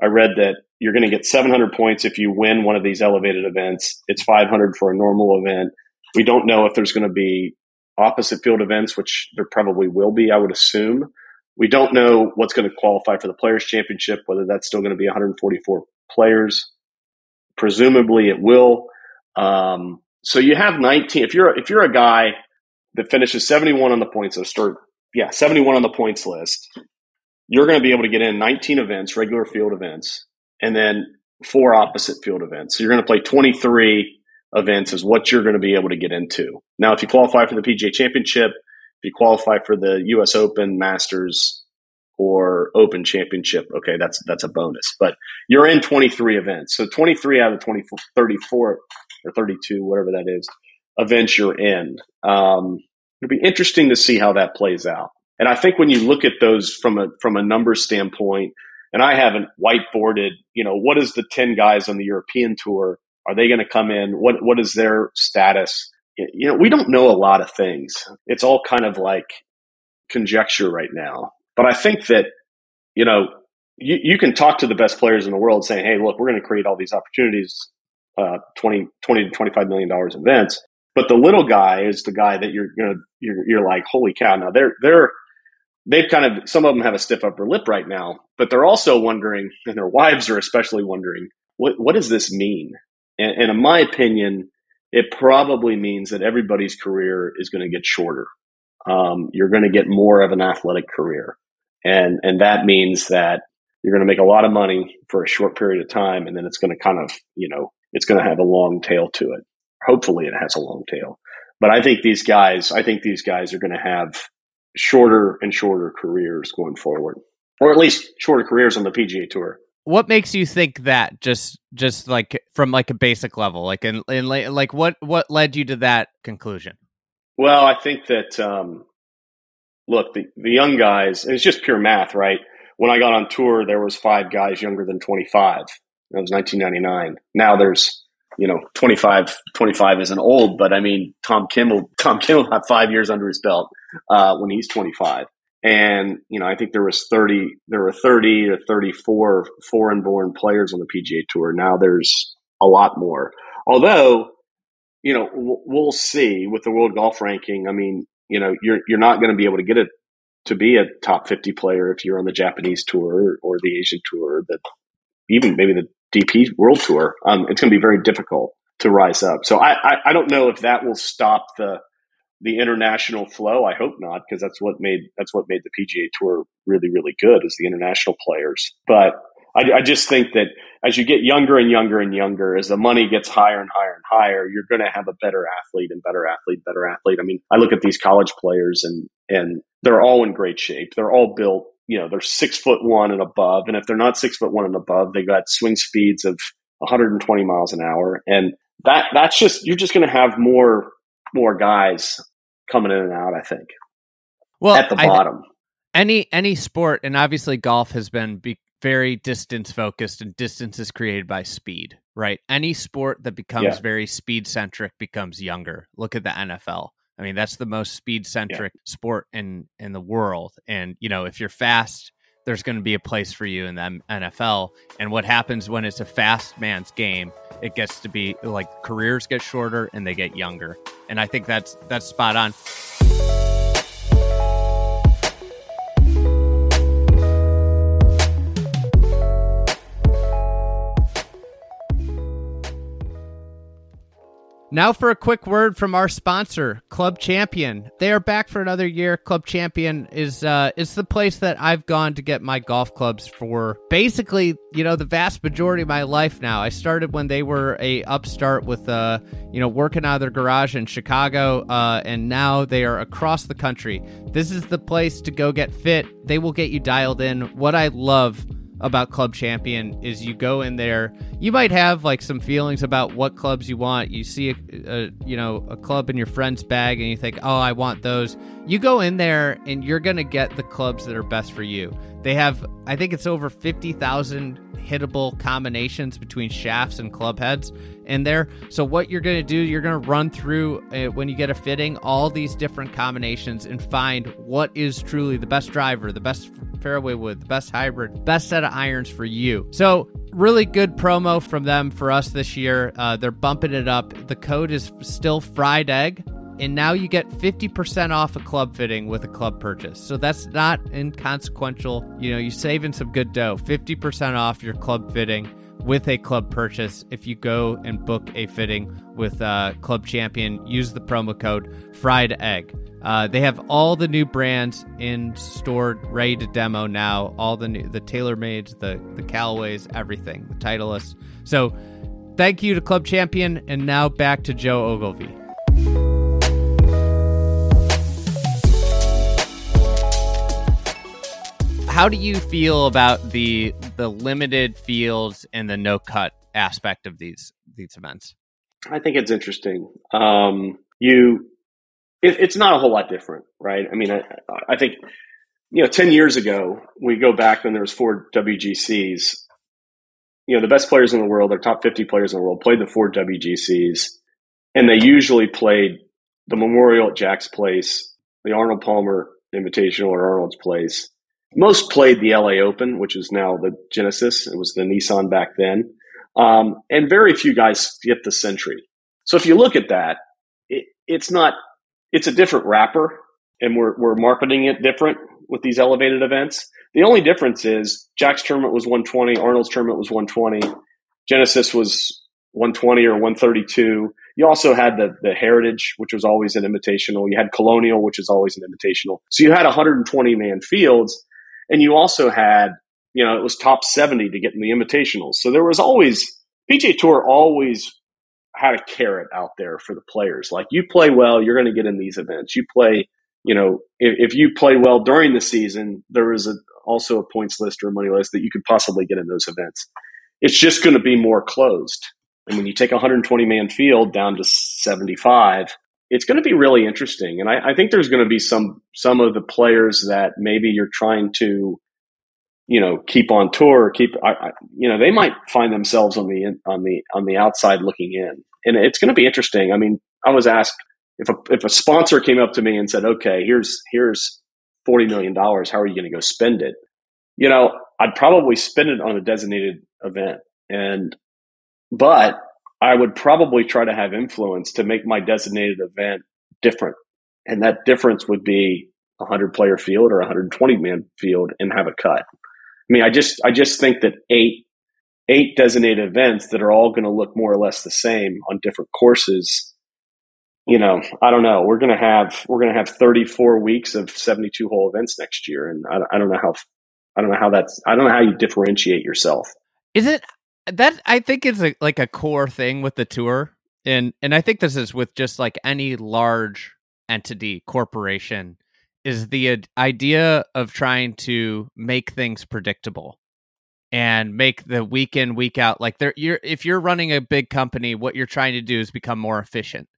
I read that you're going to get 700 points if you win one of these elevated events. It's 500 for a normal event we don't know if there's going to be opposite field events, which there probably will be, I would assume. We don't know what's going to qualify for the Players' Championship, whether that's still going to be 144 players. Presumably, it will. Um, so you have 19. If you're if you're a guy that finishes 71 on the points, so start yeah 71 on the points list, you're going to be able to get in 19 events, regular field events, and then four opposite field events. So you're going to play 23 events is what you're going to be able to get into. Now, if you qualify for the PGA Championship, if you qualify for the U.S. Open, Masters, or Open Championship, okay, that's that's a bonus. But you're in 23 events, so 23 out of 24, 34 or 32, whatever that is, events you're in. Um, it'll be interesting to see how that plays out. And I think when you look at those from a from a numbers standpoint, and I haven't whiteboarded, you know, what is the 10 guys on the European tour are they going to come in? What what is their status? You know, we don't know a lot of things. It's all kind of like conjecture right now. But I think that you know you, you can talk to the best players in the world saying, "Hey, look, we're going to create all these opportunities, uh, 20, 20 to twenty five million dollars events." But the little guy is the guy that you're gonna you're, you're like, "Holy cow!" Now they're they're they've kind of some of them have a stiff upper lip right now, but they're also wondering, and their wives are especially wondering, what what does this mean? And, and in my opinion, it probably means that everybody's career is going to get shorter. Um, you're going to get more of an athletic career. And, and that means that you're going to make a lot of money for a short period of time. And then it's going to kind of, you know, it's going to have a long tail to it. Hopefully it has a long tail. But I think these guys, I think these guys are going to have shorter and shorter careers going forward, or at least shorter careers on the PGA Tour what makes you think that? Just just like from like a basic level like in, in like what what led you to that conclusion? Well i think that um look the, the young guys it's just pure math right? When i got on tour there was five guys younger than 25 that was 1999 now there's you know 25 25 isn't old but i mean tom kim will tom kim will have five years under his belt uh, when he's 25 and, you know, I think there was 30, there were 30 or 34 foreign born players on the PGA tour. Now there's a lot more. Although, you know, we'll see with the world golf ranking. I mean, you know, you're, you're not going to be able to get it to be a top 50 player if you're on the Japanese tour or the Asian tour, the even maybe the DP World Tour. Um, it's going to be very difficult to rise up. So I, I, I don't know if that will stop the the international flow. I hope not, because that's what made that's what made the PGA Tour really really good is the international players. But I, I, just think that as you get younger and younger and younger, as the money gets higher and higher and higher, you're going to have a better athlete and better athlete, better athlete. I mean, I look at these college players and and they're all in great shape. They're all built. You know, they're six foot one and above. And if they're not six foot one and above, they got swing speeds of 120 miles an hour. And that that's just you're just going to have more more guys coming in and out. I think. Well, at the bottom. any any sport, and obviously golf has been be, very distance focused, and distance is created by speed. Right. Any sport that becomes yeah. very speed centric becomes younger. Look at the NFL. I mean, that's the most speed centric yeah. sport in in the world. And you know, if you're fast, there's going to be a place for you in the NFL. And what happens when it's a fast man's game? It gets to be like careers get shorter and they get younger. And I think that's that's spot on. Now for a quick word from our sponsor, Club Champion. They are back for another year. Club Champion is uh is the place that I've gone to get my golf clubs for basically, you know, the vast majority of my life now. I started when they were a upstart with uh, you know, working out of their garage in Chicago, uh, and now they are across the country. This is the place to go get fit. They will get you dialed in. What I love about Club Champion is you go in there. You might have like some feelings about what clubs you want. You see a, a, you know a club in your friend's bag and you think, "Oh, I want those." You go in there and you're going to get the clubs that are best for you. They have I think it's over 50,000 hittable combinations between shafts and club heads in there. So what you're going to do, you're going to run through uh, when you get a fitting all these different combinations and find what is truly the best driver, the best fairway wood, the best hybrid, best set of irons for you. So really good promo from them for us this year. Uh, they're bumping it up. The code is still fried egg. And now you get 50% off a club fitting with a club purchase. So that's not inconsequential. You know, you're saving some good dough. 50% off your club fitting with a club purchase if you go and book a fitting with uh, Club Champion. Use the promo code Fried Egg. Uh, they have all the new brands in store, ready to demo now. All the new, the TaylorMades, the the Callaways, everything, the Titleist. So, thank you to Club Champion, and now back to Joe Ogilvie. How do you feel about the the limited fields and the no cut aspect of these these events? I think it's interesting. Um, you it, it's not a whole lot different, right? I mean, I, I think you know, ten years ago, we go back when there was four WGCs. You know, the best players in the world, their top fifty players in the world, played the four WGCs, and they usually played the Memorial at Jack's Place, the Arnold Palmer Invitational at Arnold's Place. Most played the LA Open, which is now the Genesis. It was the Nissan back then. Um, and very few guys get the Sentry. So if you look at that, it, it's not it's a different wrapper and we're, we're marketing it different with these elevated events. The only difference is Jack's tournament was 120, Arnold's tournament was 120, Genesis was 120 or 132. You also had the, the Heritage, which was always an invitational. You had Colonial, which is always an invitational. So you had 120 man fields, and you also had, you know, it was top 70 to get in the invitationals. So there was always, PGA Tour always had a carrot out there for the players. Like you play well, you're going to get in these events. You play, you know, if, if you play well during the season, there is a, also a points list or a money list that you could possibly get in those events. It's just going to be more closed. And when you take a 120 man field down to 75, it's going to be really interesting. And I, I think there's going to be some some of the players that maybe you're trying to you know keep on tour keep I, I, you know they might find themselves on the on the on the outside looking in. And it's going to be interesting. I mean i was asked if a if a sponsor came up to me and said okay here's here's 40 million dollars. How are you going to go spend it? You know i'd probably spend it on a designated event. And but i would probably try to have influence to make my designated event different and that difference would be a 100 player field or a 120 man field and have a cut I mean, I just I just think that eight eight designated events that are all going to look more or less the same on different courses you know, I don't know. We're gonna have we're gonna have 34 weeks of 72 hole events next year, and I, I don't know how I don't know how that's I don't know how you differentiate yourself. Is it that I think is a, like a core thing with the tour, and and I think this is with just like any large entity corporation is the idea of trying to make things predictable and make the week in week out like there you're if you're running a big company what you're trying to do is become more efficient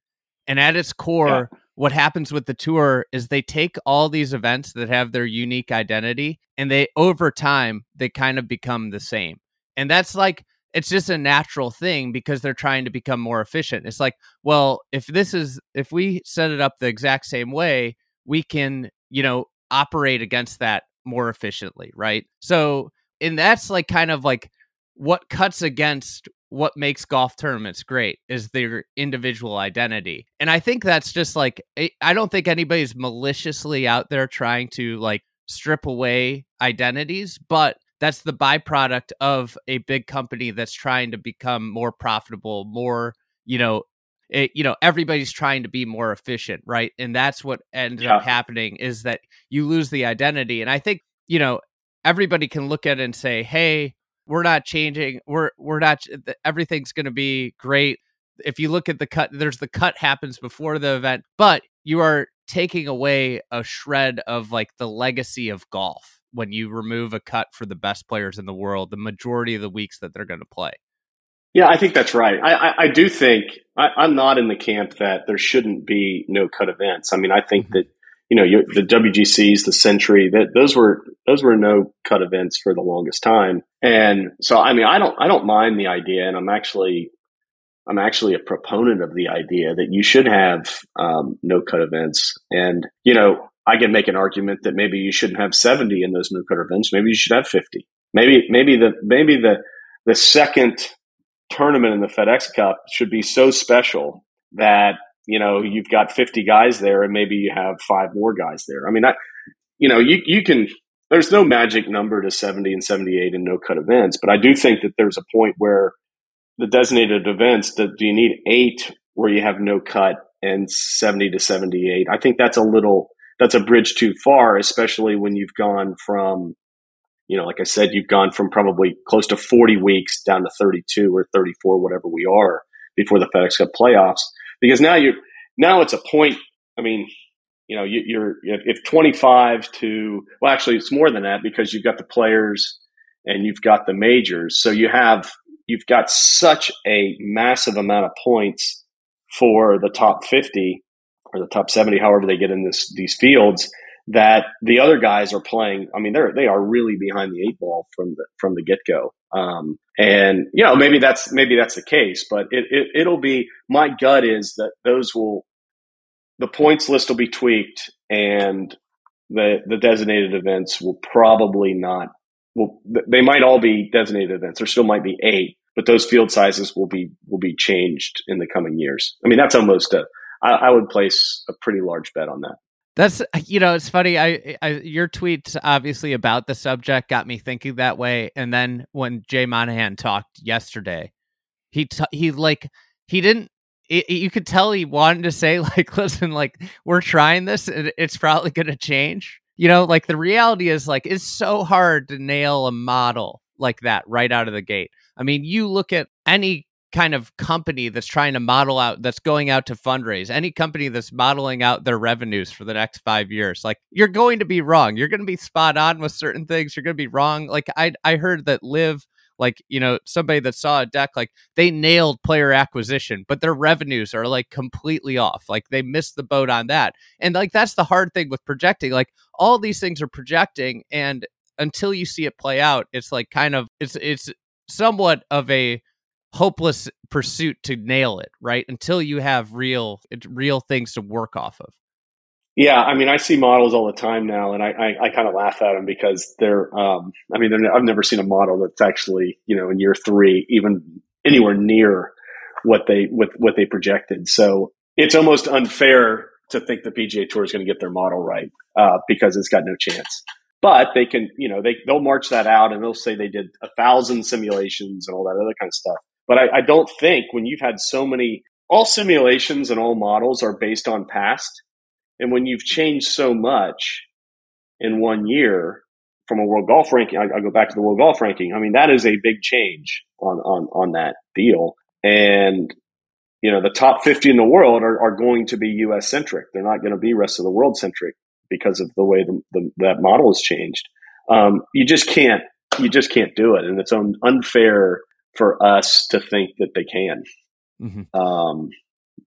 and at its core, yeah. what happens with the tour is they take all these events that have their unique identity and they over time they kind of become the same. And that's like it's just a natural thing because they're trying to become more efficient. It's like, well, if this is if we set it up the exact same way, we can, you know, operate against that more efficiently, right? So, and that's like kind of like what cuts against what makes golf tournaments great is their individual identity. And I think that's just like eh, I don't think anybody's maliciously out there trying to like strip away identities, but that's the byproduct of a big company that's trying to become more profitable, more, you know, it, you know, everybody's trying to be more efficient, right? And that's what ends yeah. up happening is that you lose the identity. And I think, you know, everybody can look at it and say, "Hey, we're not changing. We're we're not. Everything's going to be great. If you look at the cut, there's the cut happens before the event, but you are taking away a shred of like the legacy of golf when you remove a cut for the best players in the world. The majority of the weeks that they're going to play. Yeah, I think that's right. I, I, I do think I, am not in the camp that there shouldn't be no cut events. I mean, I think mm-hmm. that you know, you, the WGCs, the Sentry, that those were those were no cut events for the longest time. And so, I mean, I don't I don't mind the idea, and I'm actually I'm actually a proponent of the idea that you should have um, no cut events. And you know, I can make an argument that maybe you shouldn't have 70 in those no cut events. Maybe you should have 50. Maybe maybe the maybe the the second tournament in the FedEx Cup should be so special that you know, you've got 50 guys there and maybe you have five more guys there. I mean, I, you know, you, you can, there's no magic number to 70 and 78 and no cut events, but I do think that there's a point where the designated events that do you need eight where you have no cut and 70 to 78? I think that's a little, that's a bridge too far, especially when you've gone from, you know, like I said, you've gone from probably close to 40 weeks down to 32 or 34, whatever we are before the FedEx Cup playoffs because now you're, now it's a point. I mean, you know, you, are if 25 to well, actually, it's more than that because you've got the players and you've got the majors, so you have you've got such a massive amount of points for the top 50 or the top 70, however they get in this these fields that the other guys are playing. I mean, they're they are really behind the eight ball from the from the get go. Um, and you know, maybe that's maybe that's the case, but it, it it'll be. My gut is that those will the points list will be tweaked, and the the designated events will probably not. Well, they might all be designated events. There still might be eight, but those field sizes will be will be changed in the coming years. I mean, that's almost a. I, I would place a pretty large bet on that. That's you know it's funny. I, I your tweets obviously about the subject got me thinking that way, and then when Jay Monahan talked yesterday, he t- he like he didn't. It, you could tell he wanted to say like, listen, like we're trying this, and it's probably going to change. You know, like the reality is like it's so hard to nail a model like that right out of the gate. I mean, you look at any kind of company that's trying to model out that's going out to fundraise any company that's modeling out their revenues for the next five years like you're going to be wrong. You're going to be spot on with certain things. You're going to be wrong. Like i i heard that LIV like you know somebody that saw a deck like they nailed player acquisition but their revenues are like completely off. Like they missed the boat on that. And like that's the hard thing with projecting. Like all these things are projecting and until you see it play out it's like kind of it's it's somewhat of a hopeless pursuit to nail it, right? Until you have real real things to work off of. Yeah, I mean, I see models all the time now, and I, I, I kind of laugh at them because they're. Um, I mean, they're, I've never seen a model that's actually, you know, in year three, even anywhere near what they what what they projected. So it's almost unfair to think the PGA Tour is going to get their model right uh, because it's got no chance. but they can, you know, they they'll march that out and they'll say they did a thousand simulations and all that other kind of stuff. But I, I don't think when you've had so many, all simulations and all models are based on past, and when you've changed so much in one year from a world golf ranking, I, I go back to the world golf ranking. I mean, that is a big change on on on that deal, and you know the top 50 in the world are, are going to be us centric they're not going to be rest of the world centric because of the way the, the, that model has changed. Um, you just can't you just can't do it, and it's un- unfair for us to think that they can mm-hmm. um,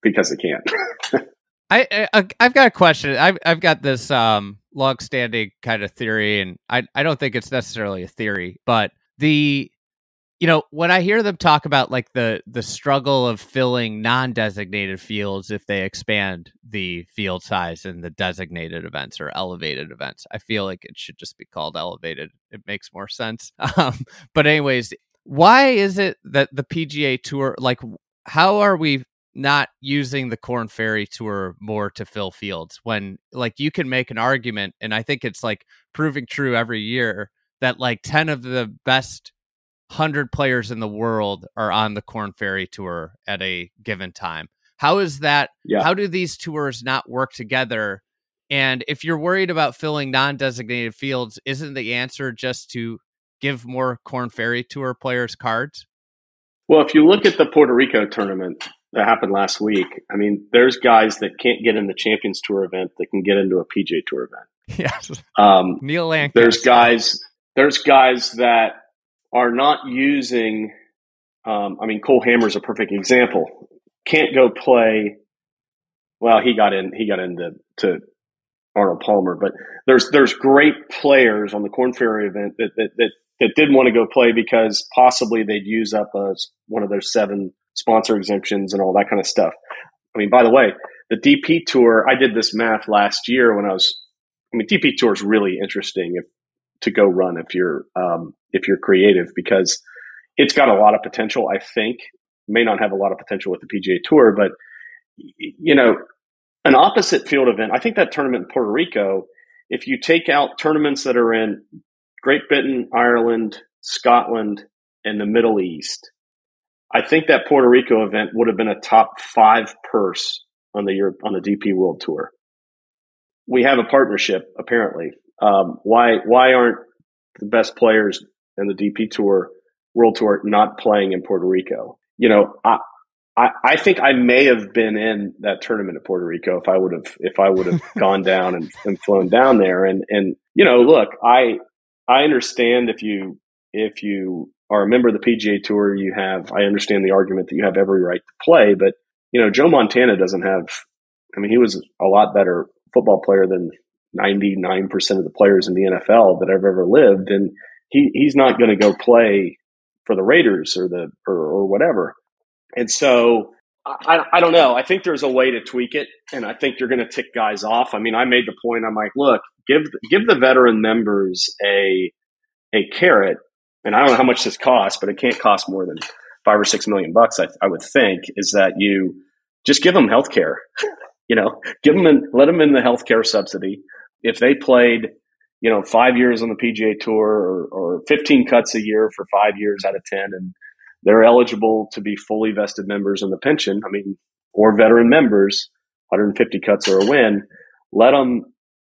because they can't. I, I have got a question. I've I've got this um, long-standing kind of theory, and I I don't think it's necessarily a theory, but the you know when i hear them talk about like the the struggle of filling non-designated fields if they expand the field size in the designated events or elevated events i feel like it should just be called elevated it makes more sense um, but anyways why is it that the pga tour like how are we not using the Korn Ferry Tour more to fill fields when like you can make an argument and I think it's like proving true every year that like 10 of the best hundred players in the world are on the Korn Ferry Tour at a given time. How is that? Yeah. How do these tours not work together? And if you're worried about filling non-designated fields, isn't the answer just to give more Korn Ferry Tour players cards? Well, if you look at the Puerto Rico tournament that happened last week, I mean, there's guys that can't get in the Champions Tour event that can get into a PGA Tour event. Yes. Um, Neal Lancaster. There's guys. There's guys that are not using. Um, I mean, Cole Hammer is a perfect example. Can't go play. Well, he got in. He got into to Arnold Palmer, but there's there's great players on the Korn Ferry event that that that, that didn't want to go play because possibly they'd use up a, one of their seven sponsor exemptions and all that kind of stuff. I mean, by the way, the DP tour. I did this math last year when I was. I mean, DP tour is really interesting. If to go run if you're um, if you're creative because it's got a lot of potential. I think may not have a lot of potential with the PGA Tour, but you know, an opposite field event. I think that tournament in Puerto Rico, if you take out tournaments that are in Great Britain, Ireland, Scotland, and the Middle East, I think that Puerto Rico event would have been a top five purse on the Europe, on the DP World Tour. We have a partnership apparently um, why why aren't the best players in the DP Tour World Tour not playing in Puerto Rico? You know, I, I, I think I may have been in that tournament at Puerto Rico if I would have if I would have gone down and, and flown down there. And and you know, look, I I understand if you if you are a member of the PGA Tour, you have I understand the argument that you have every right to play, but you know, Joe Montana doesn't have. I mean, he was a lot better football player than 99% of the players in the NFL that I've ever lived. And he, he's not going to go play for the Raiders or the, or, or whatever. And so I, I don't know. I think there's a way to tweak it, and I think you're going to tick guys off. I mean, I made the point. I'm like, look, give give the veteran members a a carrot, and I don't know how much this costs, but it can't cost more than five or six million bucks. I, I would think is that you just give them health care. you know, give them let them in the health care subsidy if they played, you know, five years on the PGA Tour or, or 15 cuts a year for five years out of 10, and they're eligible to be fully vested members in the pension, I mean, or veteran members, 150 cuts or a win, let them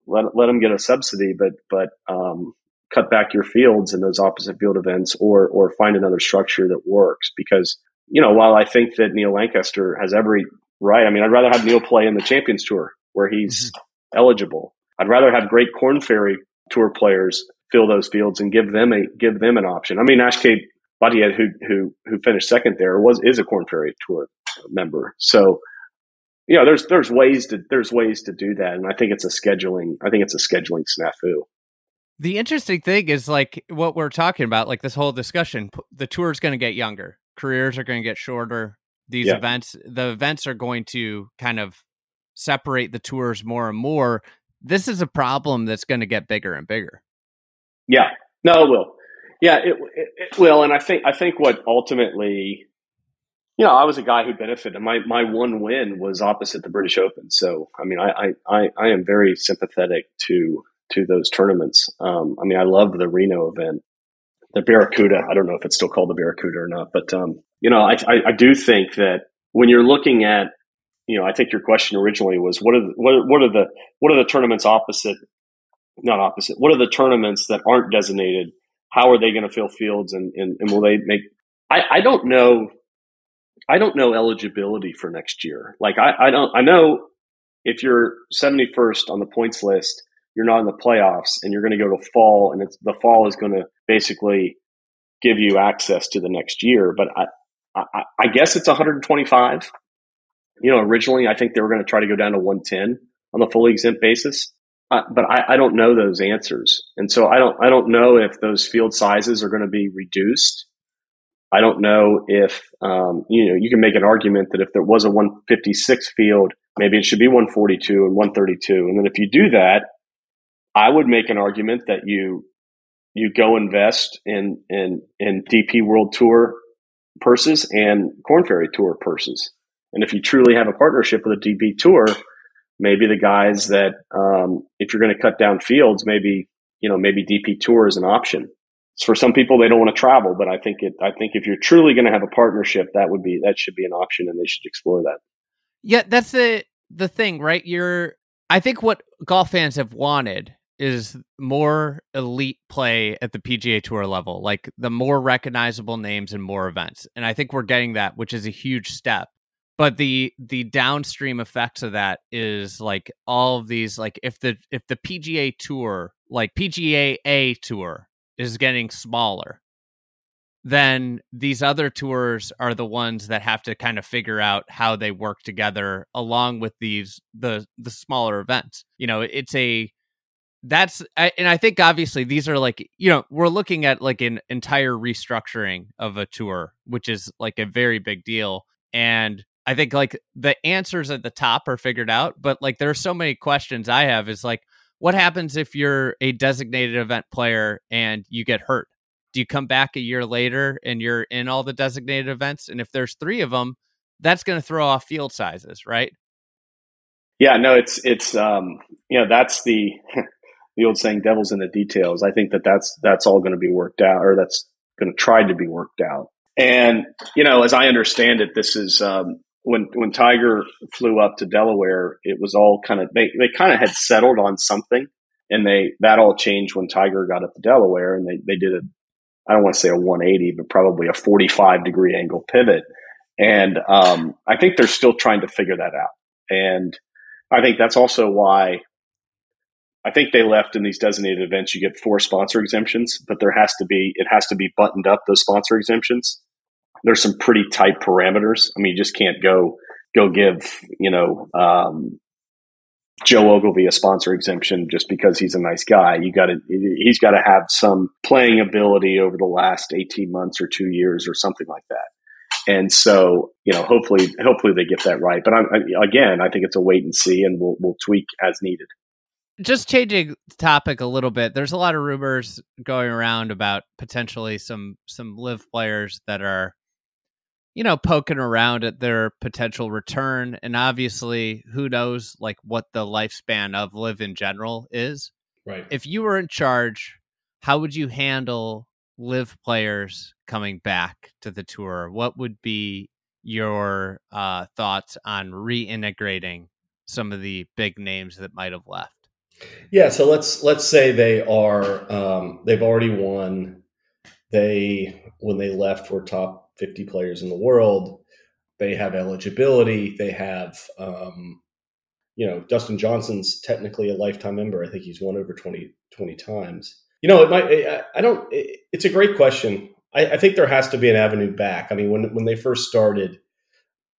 let, let them get a subsidy, but but um, cut back your fields in those opposite field events, or or find another structure that works. Because you know, while I think that Neal Lancaster has every right, I mean, I'd rather have Neil play in the Champions Tour where he's mm-hmm. eligible I'd rather have great Korn Ferry Tour players fill those fields and give them a give them an option. I mean, Akshay Bhatia, who who who finished second there, was is a Korn Ferry Tour member. So, you know, there's there's ways to there's ways to do that, and I think it's a scheduling. I think it's a scheduling snafu. The interesting thing is like what we're talking about, like this whole discussion. The tour is going to get younger, careers are going to get shorter. These yeah. events, the events are going to kind of separate the tours more and more this is a problem that's going to get bigger and bigger. Yeah, no, it will. Yeah, it, it, it, will. And I think I think what ultimately, you know, I was a guy who benefited. My my one win was opposite the British Open. So I mean, I I I, am very sympathetic to to those tournaments. Um, I mean, I love the Reno event, the Barracuda. I don't know if it's still called the Barracuda or not, but um, you know, I, I, I do think that when you're looking at, you know, I think your question originally was what are the, what are, what are the what are the tournaments opposite, not opposite. What are the tournaments that aren't designated? How are they going to fill fields, and, and, and will they make? I, I don't know. I don't know eligibility for next year. Like I, I don't. I know if you're 71st on the points list, you're not in the playoffs, and you're going to go to fall, and it's the fall is going to basically give you access to the next year. But I, I, I guess it's 125. You know, originally I think they were going to try to go down to 110 on the fully exempt basis, but I, I don't know those answers, and so I don't I don't know if those field sizes are going to be reduced. I don't know if um, you know you can make an argument that if there was a 156 field, maybe it should be 142 and 132, and then if you do that, I would make an argument that you you go invest in in in DP World Tour purses and Korn Ferry Tour purses. And if you truly have a partnership with a DP Tour, maybe the guys that um, if you're going to cut down fields, maybe you know maybe DP Tour is an option. For some people, they don't want to travel, but I think it. I think if you're truly going to have a partnership, that would be that should be an option, and they should explore that. Yeah, that's the the thing, right? You're. I think what golf fans have wanted is more elite play at the PGA Tour level, like the more recognizable names and more events. And I think we're getting that, which is a huge step. But the the downstream effects of that is like all of these like if the if the PGA Tour, like PGA A Tour is getting smaller, then these other tours are the ones that have to kind of figure out how they work together along with these the the smaller events. You know, it's a that's and I think obviously these are like you know we're looking at like an entire restructuring of a tour, which is like a very big deal, and I think like the answers at the top are figured out, but like there are so many questions I have is like what happens if you're a designated event player and you get hurt? Do you come back a year later and you're in all the designated events? And if there's three of them, that's going to throw off field sizes, right? Yeah, no, it's it's um, you know that's the the old saying "devil's in the details." I think that that's that's all going to be worked out, or that's going to try to be worked out. And you know, as I understand it, this is um, when when Tiger flew up to Delaware. It was all kind of they they kind of had settled on something, and they that all changed when Tiger got up to Delaware, and they they did a I don't want to say a 180, but probably a 45 degree angle pivot. And um, I think they're still trying to figure that out. And I think that's also why I think they left in these designated events. You get four sponsor exemptions, but there has to be it has to be buttoned up those sponsor exemptions. There's some pretty tight parameters. I mean, you just can't go go give you know um, Joe Ogilvie a sponsor exemption just because he's a nice guy. You got to he's got to have some playing ability over the last 18 months or 2 years or something like that. And so, you know, hopefully hopefully they get that right. But I'm, again, I think it's a wait and see and we'll we'll tweak as needed just changing topic a little bit there's a lot of rumors going around about potentially some some LIV players that are you know poking around at their potential return and obviously who knows like what the lifespan of LIV in general is. Right. If you were in charge how would you handle LIV players coming back to the tour? What would be your uh, thoughts on reintegrating some of the big names that might have left? Yeah, so let's let's say they are um, they've already won. They when they left were top fifty players in the world. They have eligibility. They have um, you know Dustin Johnson's technically a lifetime member. I think he's won over 20, 20 times. You know, it might. I, I don't. It, it's a great question. I, I think there has to be an avenue back. I mean, when when they first started,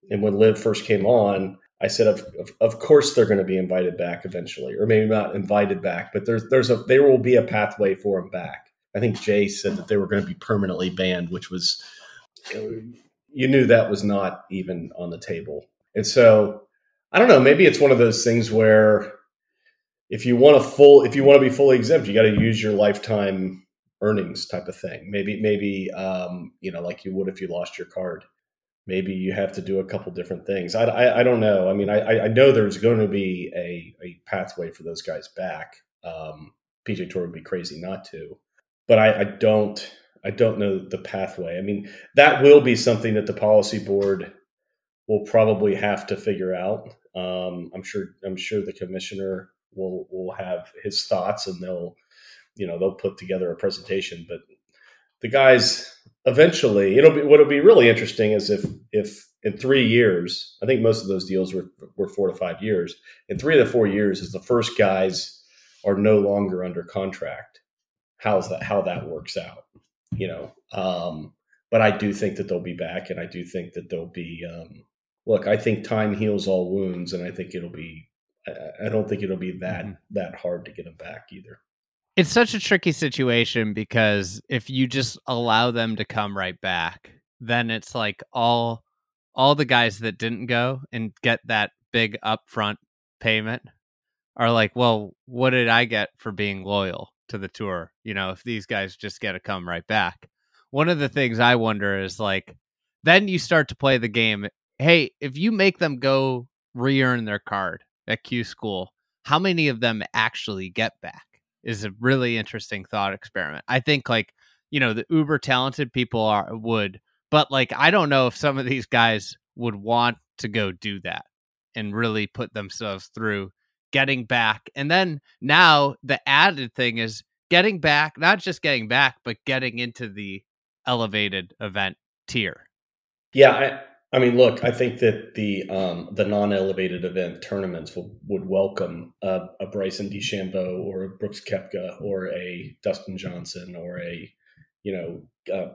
and when LIV first came on, I said, of, of, of course they're going to be invited back eventually, or maybe not invited back, but there's there's a there will be a pathway for them back. I think Jay said that they were going to be permanently banned, which was you knew that was not even on the table. And so I don't know, maybe it's one of those things where if you want a full if you want to be fully exempt, you got to use your lifetime earnings type of thing. Maybe maybe um, you know like you would if you lost your card maybe you have to do a couple different things. I, I, I don't know. I mean, I, I know there's going to be a, a pathway for those guys back. Um, PGA Tour would be crazy not to. But I, I don't I don't know the pathway. I mean, that will be something that the policy board will probably have to figure out. Um, I'm sure I'm sure the commissioner will will have his thoughts and they'll you know they'll put together a presentation. But the guys eventually it'll be what'll be really interesting is if if in three years I think most of those deals were were four to five years. In three the four years, is the first guys are no longer under contract. How's that? How that works out? You know. Um, but I do think that they'll be back, and I do think that they'll be. Um, look, I think time heals all wounds, and I think it'll be. I, I don't think it'll be that mm-hmm. that hard to get them back either. It's such a tricky situation because if you just allow them to come right back, then it's like all all the guys that didn't go and get that big upfront payment are like, well, what did I get for being loyal to the tour? You know, if these guys just get to come right back. One of the things I wonder is like, then you start to play the game. Hey, if you make them go re earn their card at Q school, how many of them actually get back? Is a really interesting thought experiment. I think like, you know, the uber talented people are would, but like I don't know if some of these guys would want to go do that and really put themselves through getting back. And then now the added thing is getting back, not just getting back, but getting into the elevated event tier. Yeah, I, I mean, look, I think that the um, the non-elevated event tournaments will, would welcome a, a Bryson DeChambeau or a Brooks Koepka or a Dustin Johnson or a you know uh,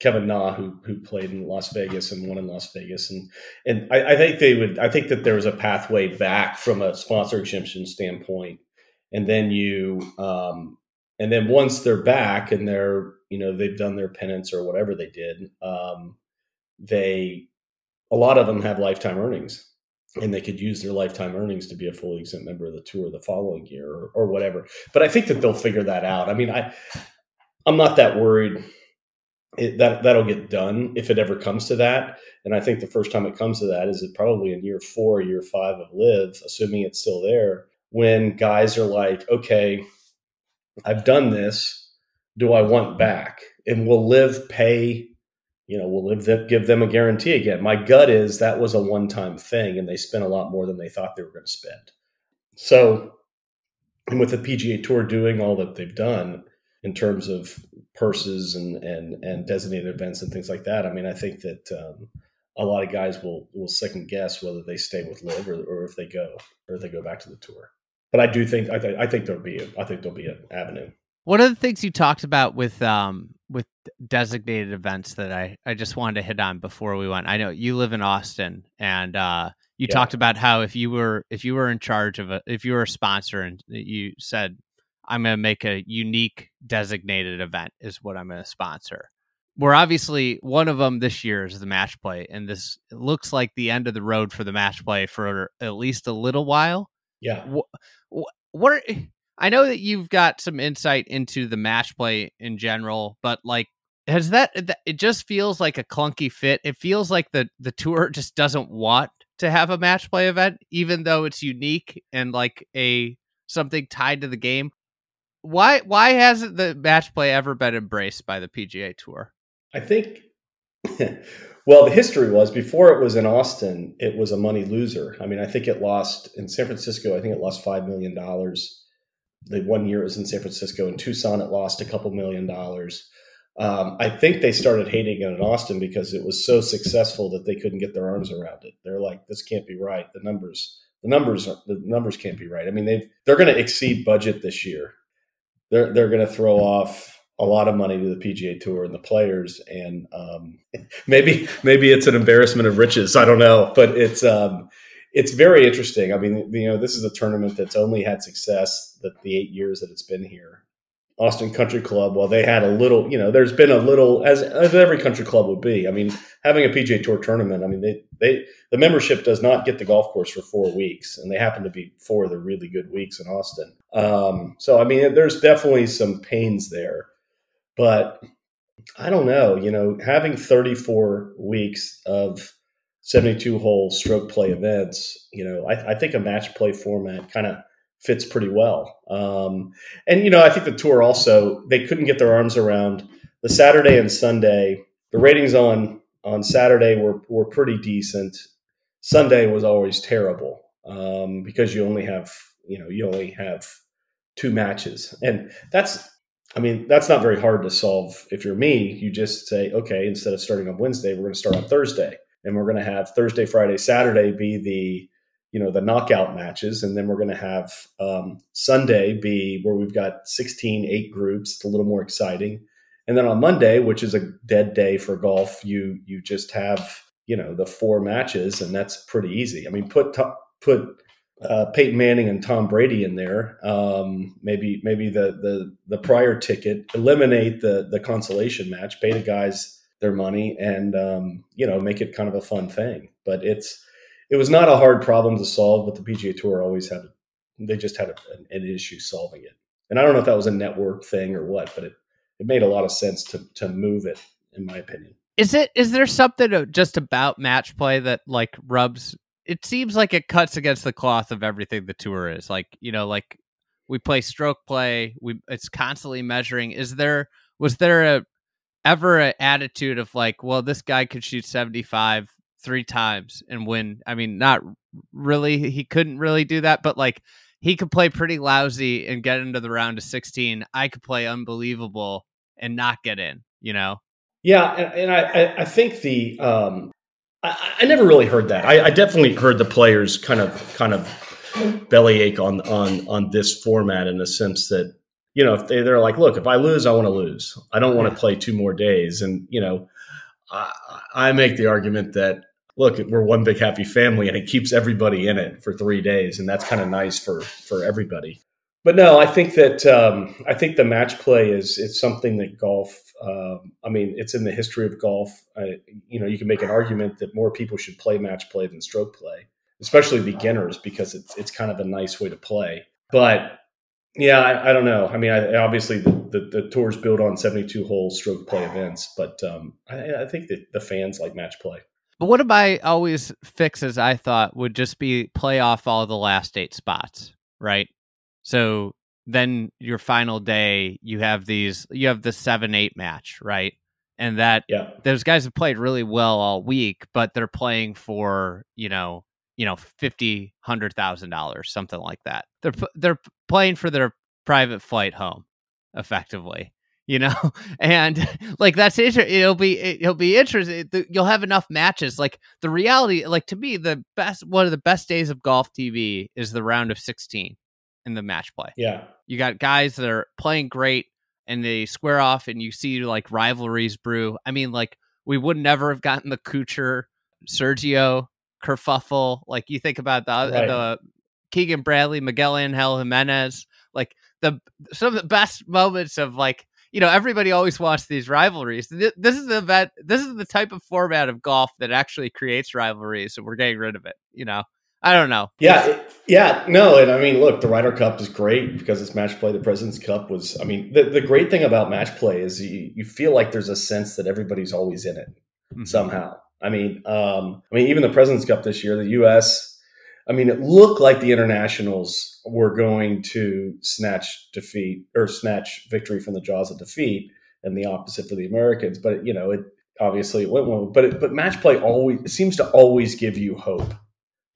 Kevin Na, who who played in Las Vegas and won in Las Vegas, and and I, I, think they would. I think that there was a pathway back from a sponsor exemption standpoint, and then you, um, and then once they're back and they're you know they've done their penance or whatever they did, um, they a lot of them have lifetime earnings, and they could use their lifetime earnings to be a fully exempt member of the tour the following year or, or whatever. But I think that they'll figure that out. I mean, I I'm not that worried it, that that'll get done if it ever comes to that. And I think the first time it comes to that is it probably in year four, year five of LIV, assuming it's still there, when guys are like, okay, I've done this. Do I want back? And will LIV pay? You know, will LIV give them a guarantee again? My gut is that was a one time thing, and they spent a lot more than they thought they were going to spend. So, and with the PGA Tour doing all that they've done, in terms of purses and and and designated events and things like that. I mean, I think that um, a lot of guys will will second guess whether they stay with LIV or, or if they go or if they go back to the tour. But I do think I, th- I think there'll be a, I think there'll be an avenue. One of the things you talked about with um with designated events that I I just wanted to hit on before we went. I know you live in Austin and uh you yeah. talked about how if you were if you were in charge of a if you were a sponsor and you said I'm going to make a unique designated event is what I'm going to sponsor. We're obviously one of them this year is the match play, and this looks like the end of the road for the match play for at least a little while. Yeah. What, what are, I know that you've got some insight into the match play in general, but like has that it just feels like a clunky fit. It feels like the the tour just doesn't want to have a match play event even though it's unique and like a something tied to the game why why hasn't the match play ever been embraced by the PGA Tour? I think well, the history was before it was in Austin, it was a money loser. I mean, I think it lost in San Francisco, I think it lost 5 million dollars. The one year it was in San Francisco. In Tucson, it lost a couple million dollars. Um, I think they started hating it in Austin because it was so successful that they couldn't get their arms around it. They're like, this can't be right. The numbers, the numbers, the numbers can't be right. I mean, they they're going to exceed budget this year they're they're going to throw off a lot of money to the PGA Tour and the players, and um, maybe maybe it's an embarrassment of riches. I don't know, but it's um, it's very interesting. I mean, you know, this is a tournament that's only had success that the eight years that it's been here. Austin Country Club, well, they had a little, you know, there's been a little, as, as every country club would be. I mean, having a PGA Tour tournament, I mean, they, they, the membership does not get the golf course for four weeks, and they happen to be four of the really good weeks in Austin. Um, so, I mean, there's definitely some pains there, but I don't know, you know, having 34 weeks of 72 hole stroke play events, you know, I, I think a match play format kind of fits pretty well. Um, and you know, I think the tour also they couldn't get their arms around the Saturday and Sunday. The ratings on on Saturday were were pretty decent. Sunday was always terrible um, because you only have you know you only have two matches, and that's I mean that's not very hard to solve. If you're me, you just say okay, instead of starting on Wednesday, we're going to start on Thursday, and we're going to have Thursday, Friday, Saturday be the you know the knockout matches and then we're going to have um, sunday be where we've got 16 eight groups it's a little more exciting and then on monday which is a dead day for golf you you just have you know the four matches and that's pretty easy i mean put put uh, Peyton Manning and Tom Brady in there. Um, maybe maybe the the the prior ticket eliminate the the consolation match, pay the guys their money, and um, you know make it kind of a fun thing. But it's it was not a hard problem to solve, but the PGA Tour always had they just had a, an, an, issue solving it. And I don't know if that was a network thing or what, but it it made a lot of sense to to move it, in my opinion. Is it is there something just about match play that like rubs? It seems like it cuts against the cloth of everything the tour is. Like you know, like we play stroke play. We it's constantly measuring. Is there was there a ever an attitude of like, well, this guy could shoot seventy five three times and win. I mean, not really. He couldn't really do that, but like he could play pretty lousy and get into the round of 16. I could play unbelievable and not get in, you know? Yeah. And, and I, I think the, um, I, I never really heard that. I, I definitely heard the players kind of, kind of bellyache on, on, on this format in the sense that, you know, if they, they're like, look, if I lose, I want to lose. I don't want to play two more days. And, you know, I, I make the argument that look, we're one big happy family, and it keeps everybody in it for three days, and that's kind of nice for for everybody. But no, I think that um, I think the match play is it's something that golf. Uh, I mean, it's in the history of golf. I, you know, you can make an argument that more people should play match play than stroke play, especially beginners, because it's it's kind of a nice way to play. But yeah, I, I don't know. I mean, I, obviously the, the, the tours build on seventy two hole stroke play events, but um, I, I think that the fans like match play. But what am I always fixes I thought would just be play off all the last eight spots, right? So then your final day, you have these, you have the seven eight match, right? And that yeah. those guys have played really well all week, but they're playing for you know, you know, fifty, hundred thousand dollars, something like that. They're they're playing for their private flight home, effectively you know? And like that's it'll be it'll be interesting you'll have enough matches like the reality like to me the best one of the best days of golf tv is the round of 16 in the match play. Yeah. You got guys that are playing great and they square off and you see like rivalries brew. I mean like we would never have gotten the Kuchar sergio kerfuffle like you think about the right. the keegan bradley miguel angel jimenez like the some of the best moments of like you know, everybody always wants these rivalries. This is the event. This is the type of format of golf that actually creates rivalries, and we're getting rid of it. You know, I don't know. Yeah, yeah, no, and I mean, look, the Ryder Cup is great because it's match play. The President's Cup was. I mean, the, the great thing about match play is you, you feel like there's a sense that everybody's always in it mm-hmm. somehow. I mean, um, I mean, even the President's Cup this year, the U.S. I mean, it looked like the internationals were going to snatch defeat or snatch victory from the jaws of defeat, and the opposite for the Americans. But you know, it obviously it went well. But it, but match play always seems to always give you hope,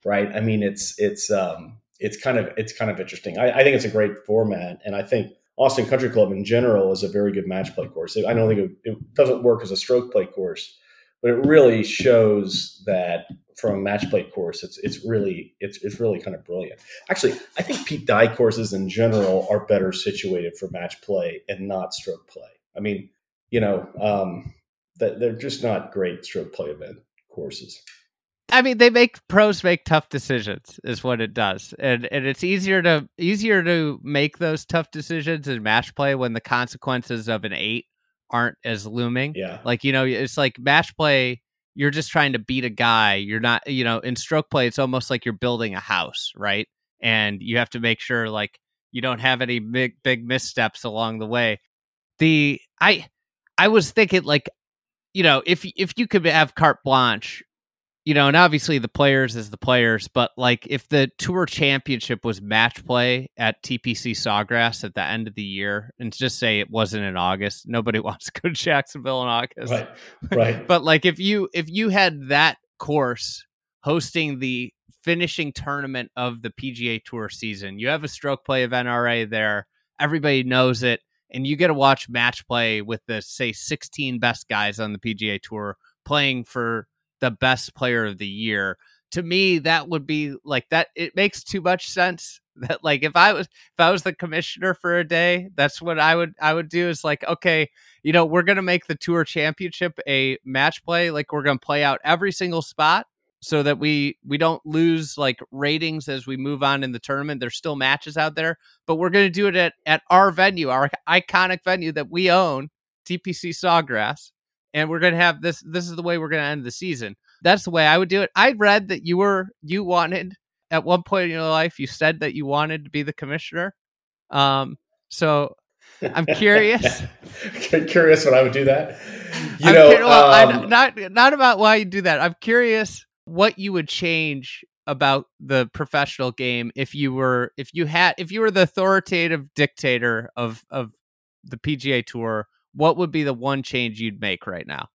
right? I mean, it's it's um, it's kind of it's kind of interesting. I, I think it's a great format, and I think Austin Country Club in general is a very good match play course. I don't think it, it doesn't work as a stroke play course, but it really shows that from a match play course, it's it's really it's it's really kind of brilliant. Actually, I think Pete Dye courses in general are better situated for match play and not stroke play. I mean, you know, um, that they're just not great stroke play event courses. I mean, they make pros make tough decisions, is what it does, and and it's easier to easier to make those tough decisions in match play when the consequences of an eight aren't as looming. Yeah, like you know, it's like match play you're just trying to beat a guy. You're not, you know, in stroke play, it's almost like you're building a house, right? And you have to make sure like you don't have any big big missteps along the way. The I I was thinking like, you know, if if you could have carte blanche you know, and obviously the players is the players, but like if the tour championship was match play at TPC Sawgrass at the end of the year, and just say it wasn't in August, nobody wants to go to Jacksonville in August. Right. Right. but like if you if you had that course hosting the finishing tournament of the PGA Tour season, you have a stroke play of NRA there. Everybody knows it. And you get to watch match play with the say 16 best guys on the PGA Tour playing for the best player of the year to me that would be like that it makes too much sense that like if i was if i was the commissioner for a day that's what i would i would do is like okay you know we're gonna make the tour championship a match play like we're gonna play out every single spot so that we we don't lose like ratings as we move on in the tournament. There's still matches out there but we're gonna do it at at our venue our iconic venue that we own tpc sawgrass and we're gonna have this. This is the way we're gonna end the season. That's the way I would do it. I read that you were you wanted at one point in your life. You said that you wanted to be the commissioner. Um, so I'm curious. curious when I would do that. You I'm know, curious, well, um, I, not not about why you do that. I'm curious what you would change about the professional game if you were if you had if you were the authoritative dictator of of the PGA Tour what would be the one change you'd make right now?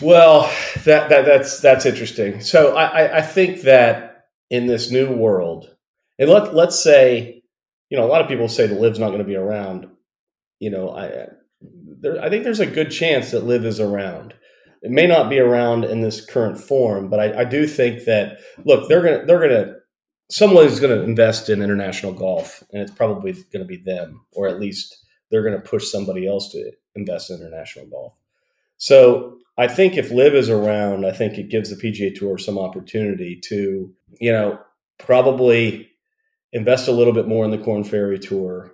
Well, that, that that's that's interesting. So I, I think that in this new world, and let let's say, you know, a lot of people say the LIV's not going to be around. You know, I there, I think there's a good chance that LIV is around. It may not be around in this current form, but I, I do think that look, they're gonna they're gonna someone is going to invest in international golf, and it's probably going to be them, or at least they're going to push somebody else to invest in international golf. So I think if LIV is around, I think it gives the PGA Tour some opportunity to, you know, probably invest a little bit more in the Korn Ferry Tour.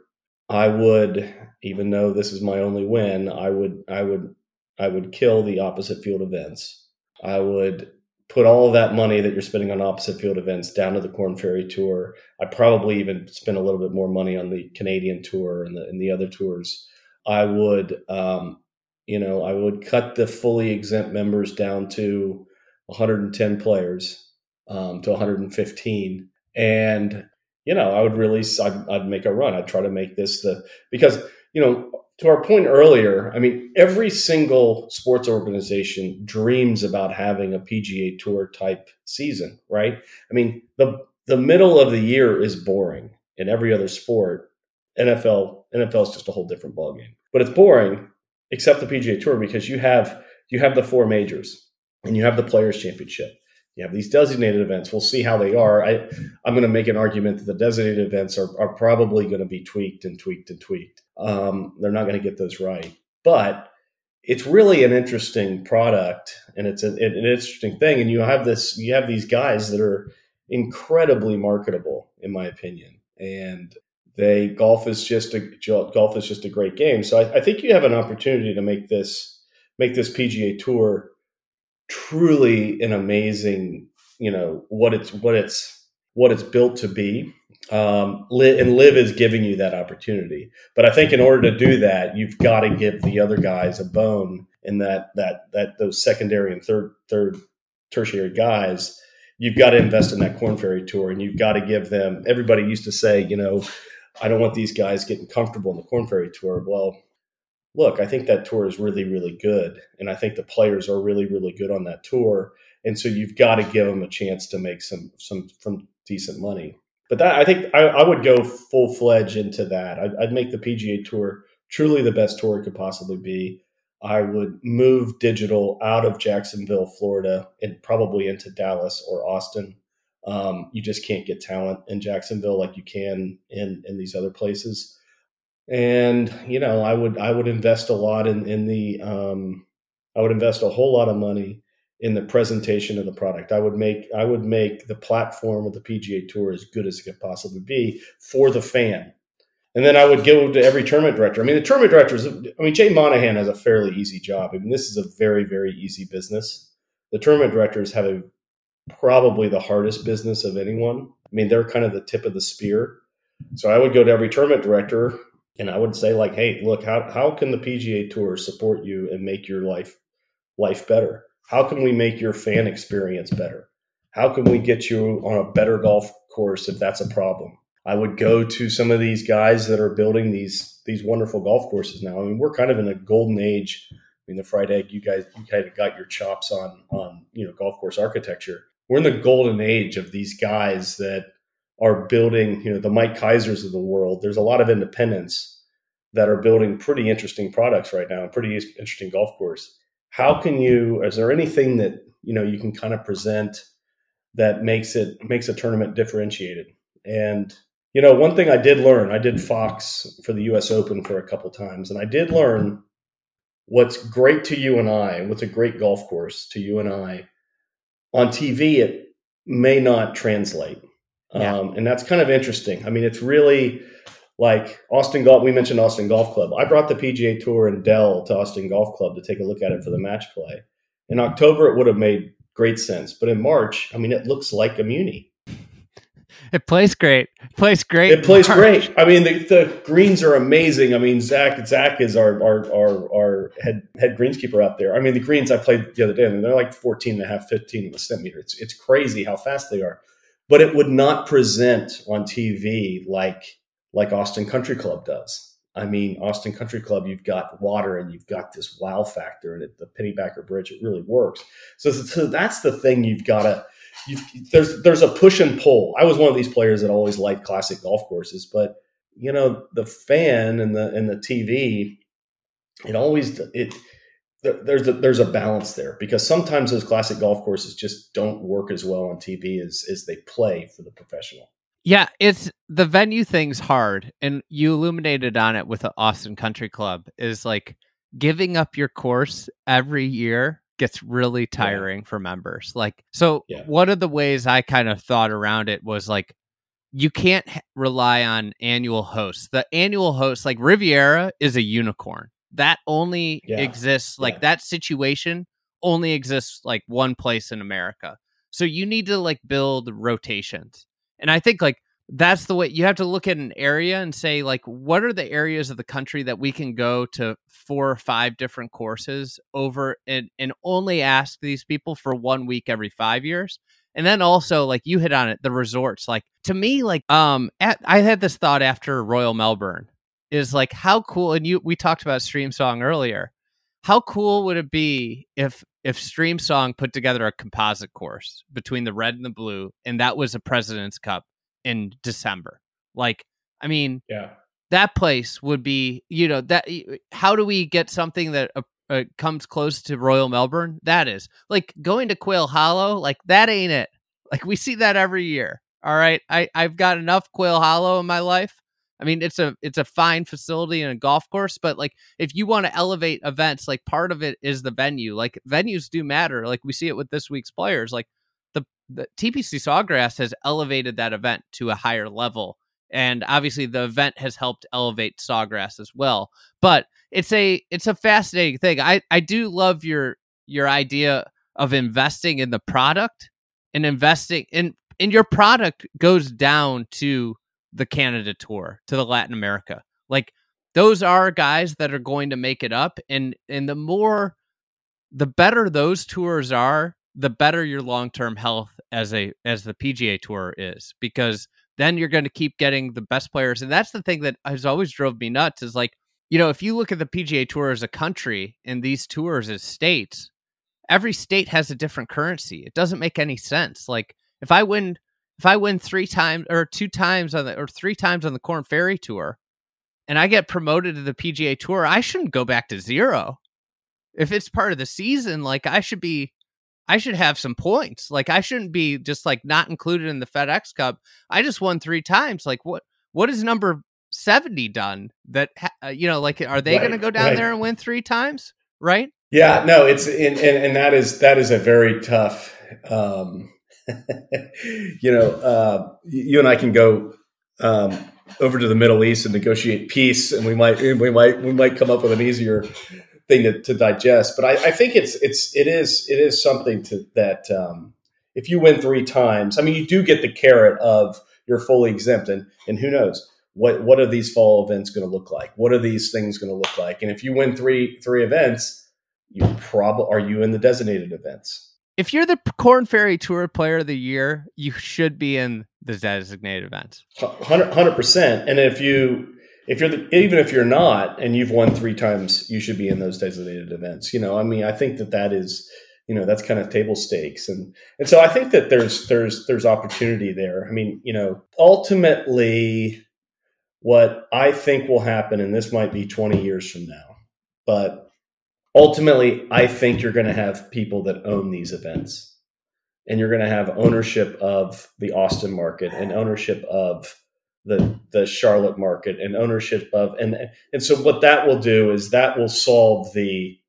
I would, even though this is my only win, I would, I would, I would kill the opposite field events. I would put all that money that you're spending on opposite field events down to the Korn Ferry Tour. I'd probably even spend a little bit more money on the Canadian Tour and the and the other tours I would, um, you know, I would cut the fully exempt members down to 110 players um, to 115, and you know, I would release. I'd, I'd make a run. I'd try to make this the because you know to our point earlier, I mean, every single sports organization dreams about having a PGA Tour type season, right? I mean, the the middle of the year is boring in every other sport, NFL NFL is just a whole different ballgame. But it's boring, except the PGA Tour, because you have you have the four majors and you have the Players Championship. You have these designated events. We'll see how they are. I, I'm going to make an argument that the designated events are, are probably going to be tweaked and tweaked and tweaked. Um, they're not going to get those right, but it's really an interesting product and it's a, an interesting thing. And you have this, you have these guys that are incredibly marketable, in my opinion. And they golf is just a golf is just a great game. So I, I think you have an opportunity to make this make this PGA Tour truly an amazing, you know, what it's what it's what it's built to be. Um, and LIV is giving you that opportunity. But I think in order to do that, you've got to give the other guys a bone in that that that those secondary and third third tertiary guys. You've got to invest in that Korn Ferry tour, and you've got to give them. Everybody used to say, you know, I don't want these guys getting comfortable in the Korn Ferry Tour. Well, look, I think that tour is really, really good. And I think the players are really, really good on that tour. And so you've got to give them a chance to make some some from decent money. But that I think I, I would go full fledged into that. I'd, I'd, make the PGA Tour truly the best tour it could possibly be. I would move digital out of Jacksonville, Florida, and probably into Dallas or Austin. Um, you just can't get talent in Jacksonville like you can in in these other places. And you know, I would I would invest a lot in in the um, I would invest a whole lot of money in the presentation of the product. I would make I would make the platform of the PGA Tour as good as it could possibly be for the fan. And then I would go to every tournament director. I mean, the tournament directors. I mean, Jay Monahan has a fairly easy job. I mean, this is a very very easy business. The tournament directors have a probably the hardest business of anyone. I mean, they're kind of the tip of the spear. So I would go to every tournament director and I would say, like, hey, look, how, how can the PGA Tour support you and make your life life better? How can we make your fan experience better? How can we get you on a better golf course if that's a problem? I would go to some of these guys that are building these these wonderful golf courses now. I mean, we're kind of in a golden age. I mean, the Fried Egg, you guys, you kind of got your chops on on you know golf course architecture. We're in the golden age of these guys that are building, you know, the Mike Keisers of the world. There's a lot of independents that are building pretty interesting products right now, pretty interesting golf course. How can you? Is there anything that you know you can kind of present that makes it makes a tournament differentiated? And you know, one thing I did learn, I did Fox for the US Open for a couple times, and I did learn what's great to you and I, what's a great golf course to you and I. On TV, it may not translate. Yeah. Um, and that's kind of interesting. I mean, it's really like Austin Golf. We mentioned Austin Golf Club. I brought the PGA Tour and Dell to Austin Golf Club to take a look at it for the match play. In October, it would have made great sense, but in March, I mean, it looks like a Muni. It plays great. It plays great. It plays great. I mean, the, the greens are amazing. I mean, Zach Zach is our our our, our head head greenskeeper out there. I mean, the greens I played the other day, I mean, they're like 14 and a half, 15 in the stimpmeter. It's it's crazy how fast they are. But it would not present on TV like like Austin Country Club does. I mean, Austin Country Club, you've got water and you've got this wow factor, and the Pennybacker Bridge, it really works. So, so that's the thing you've got to there's there's a push and pull. I was one of these players that always liked classic golf courses, but you know the fan and the and the TV, it always it there's a, there's a balance there because sometimes those classic golf courses just don't work as well on TV as as they play for the professional. Yeah, it's the venue thing's hard, and you illuminated on it with the Austin Country Club is like giving up your course every year gets really tiring yeah. for members. Like, so yeah. one of the ways I kind of thought around it was like, you can't rely on annual hosts. The annual hosts, like Riviera, is a unicorn that only yeah. exists, like that situation only exists like one place in America. So you need to like build rotations. And I think like that's the way you have to look at an area and say like what are the areas of the country that we can go to four or five different courses over and and only ask these people for one week every five years and then also like you hit on it the resorts like to me like um at, i had this thought after royal melbourne is like how cool and you we talked about Streamsong earlier how cool would it be if if Streamsong put together a composite course between the red and the blue and that was a president's cup in December. Like, I mean, yeah, that place would be, you know, that. How do we get something that uh, uh, comes close to Royal Melbourne? That is like going to Quail Hollow. Like that ain't it. Like we see that every year. All right, I I've got enough Quail Hollow in my life. I mean, it's a it's a fine facility and a golf course, but like if you want to elevate events, like part of it is the venue. Like venues do matter. Like we see it with this week's players. Like the the TPC Sawgrass has elevated that event to a higher level. And obviously the event has helped elevate Sawgrass as well. But it's a it's a fascinating thing. I, I do love your your idea of investing in the product and investing in in your product goes down to the Canada tour, to the Latin America. Like those are guys that are going to make it up and and the more the better those tours are the better your long-term health as a as the PGA Tour is because then you're going to keep getting the best players. And that's the thing that has always drove me nuts is like you know if you look at the PGA Tour as a country and these tours as states every state has a different currency. It doesn't make any sense. Like if I win if I win 3 times or 2 times on the or 3 times on the Korn Ferry Tour and I get promoted to the PGA Tour I shouldn't go back to zero if it's part of the season like I should be I should have some points. Like I shouldn't be just like not included in the FedEx Cup. I just won three times. Like what? What is number seventy done? That uh, you know, like are they right, going to go down right. there and win three times? Right? Yeah. No. It's and, and, and that is that is a very tough. Um, you know, uh, you and I can go um, over to the Middle East and negotiate peace, and we might we might we might come up with an easier thing to, to digest. But I, I, think it's it's it is it is something to that um, if you win three times, I mean, you do get the carrot of you're fully exempt, and and who knows what what are these fall events going to look like? What are these things going to look like? And if you win three three events, you probably are you in the designated events. If you're the Korn Ferry Tour Player of the Year, you should be in the designated events. Hundred percent. And if you if you're the, even if you're not and you've won three times, you should be in those designated events. You know, I mean, I think that that is you know that's kind of table stakes and and so i think that there's there's there's opportunity there i mean you know ultimately what i think will happen and this might be 20 years from now but ultimately i think you're going to have people that own these events and you're going to have ownership of the austin market and ownership of the the charlotte market and ownership of and and so what that will do is that will solve the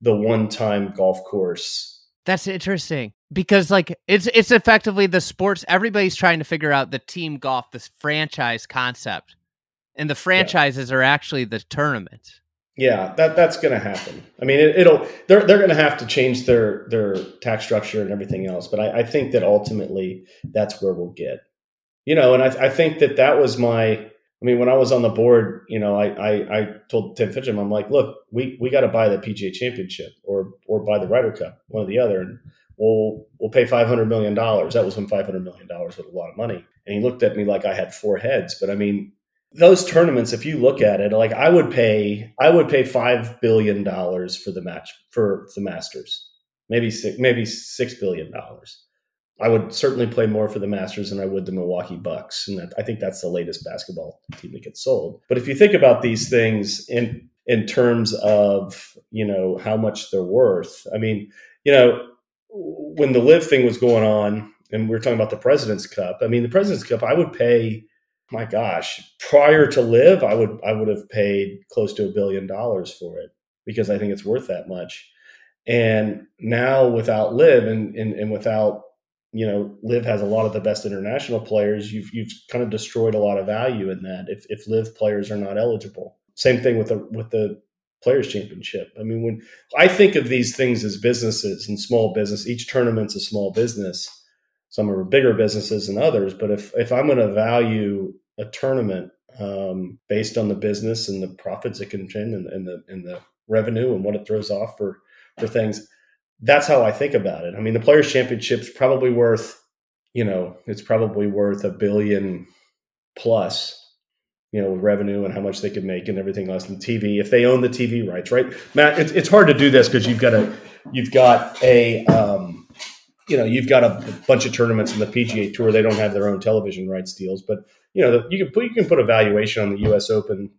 the one time golf course. That's interesting because like it's it's effectively the sports everybody's trying to figure out the team golf this franchise concept. And the franchises yeah. are actually the tournament. Yeah, that that's going to happen. I mean, it, will they're they're going to have to change their their tax structure and everything else. But I, I think that ultimately that's where we'll get. You know, and I, I think that that was my I mean, when I was on the board, you know, I I, I told Tim Finchem, I'm like, look, we we got to buy the PGA Championship or or buy the Ryder Cup, one or the other, and we'll we'll pay five hundred million dollars. That was when five hundred million dollars was a lot of money. And he looked at me like I had four heads. But I mean, those tournaments, if you look at it, like I would pay, I would pay five billion dollars for the match for the Masters, maybe six, maybe six billion dollars. I would certainly play more for the Masters than I would the Milwaukee Bucks, and that, I think that's the latest basketball team that gets sold. But if you think about these things in in terms of you know how much they're worth, I mean, you know, when the LIV thing was going on, and we are talking about the President's Cup. I mean, the President's Cup, I would pay. My gosh, prior to LIV, I would I would have paid close to a billion dollars for it because I think it's worth that much. And now without LIV and, and, and without you know, LIV has a lot of the best international players. You've you've kind of destroyed a lot of value in that if if LIV players are not eligible. Same thing with the with the Players Championship. I mean, when I think of these things as businesses and small business, each tournament's a small business. Some are bigger businesses than others, but if if I'm going to value a tournament um, based on the business and the profits it can generate and, and the and the revenue and what it throws off for for things, that's how I think about it. I mean, the Players Championship's probably worth, you know, it's probably worth a billion plus, you know, revenue and how much they could make and everything else in TV if they own the TV rights, right? Matt, it's, it's hard to do this because you've got a, you've got a, um, you know, you've got a bunch of tournaments in the PGA Tour. They don't have their own television rights deals, but you know, you can put you can put a valuation on the U.S. Open,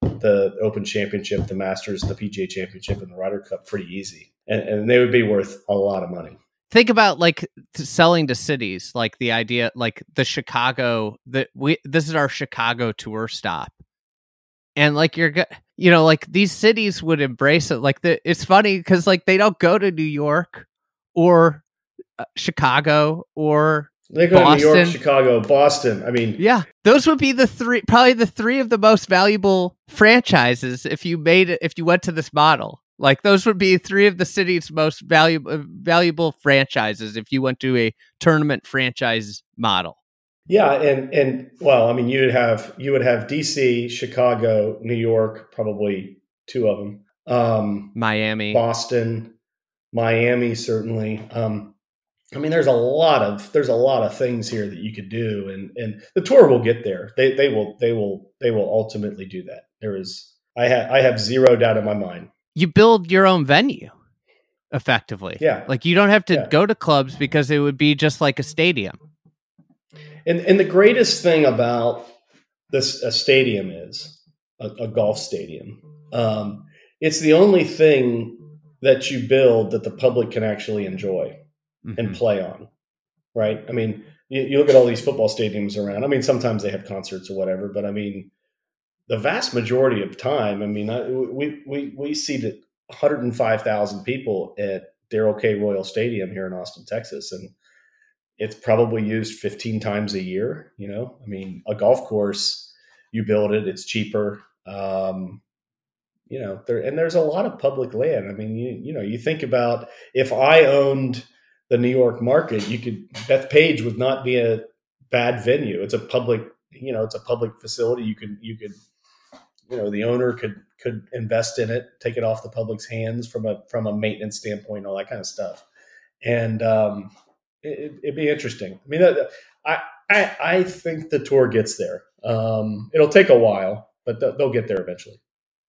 the Open Championship, the Masters, the PGA Championship, and the Ryder Cup pretty easy and, and they would be worth a lot of money think about like selling to cities like the idea like the chicago that we this is our chicago tour stop and like you're you know like these cities would embrace it like the it's funny because like they don't go to new york or uh, chicago or they go Boston. to New York, Chicago, Boston. I mean, yeah, those would be the three, probably the three of the most valuable franchises if you made it, if you went to this model. Like those would be three of the city's most valuable uh, valuable franchises if you went to a tournament franchise model. Yeah, and and well, I mean, you'd have you would have DC, Chicago, New York, probably two of them. Um, Miami, Boston, Miami, certainly. Um, I mean, there's a lot of there's a lot of things here that you could do, and and the tour will get there. They they will they will they will ultimately do that. There is I have I have zero doubt in my mind you build your own venue effectively. Yeah. Like you don't have to yeah. go to clubs because it would be just like a stadium. And and the greatest thing about this a stadium is a, a golf stadium. Um, it's the only thing that you build that the public can actually enjoy mm-hmm. and play on. Right? I mean, you, you look at all these football stadiums around. I mean, sometimes they have concerts or whatever, but I mean, the vast majority of time, I mean, I, we we we seated 105,000 people at Darrell K. Royal Stadium here in Austin, Texas, and it's probably used 15 times a year. You know, I mean, a golf course, you build it, it's cheaper. Um, you know, there and there's a lot of public land. I mean, you you know, you think about if I owned the New York market, you could Bethpage would not be a bad venue. It's a public, you know, it's a public facility. You could you could you know the owner could could invest in it, take it off the public's hands from a from a maintenance standpoint, all that kind of stuff, and um, it, would be interesting. I mean, I, I I think the tour gets there. Um, it'll take a while, but they'll get there eventually.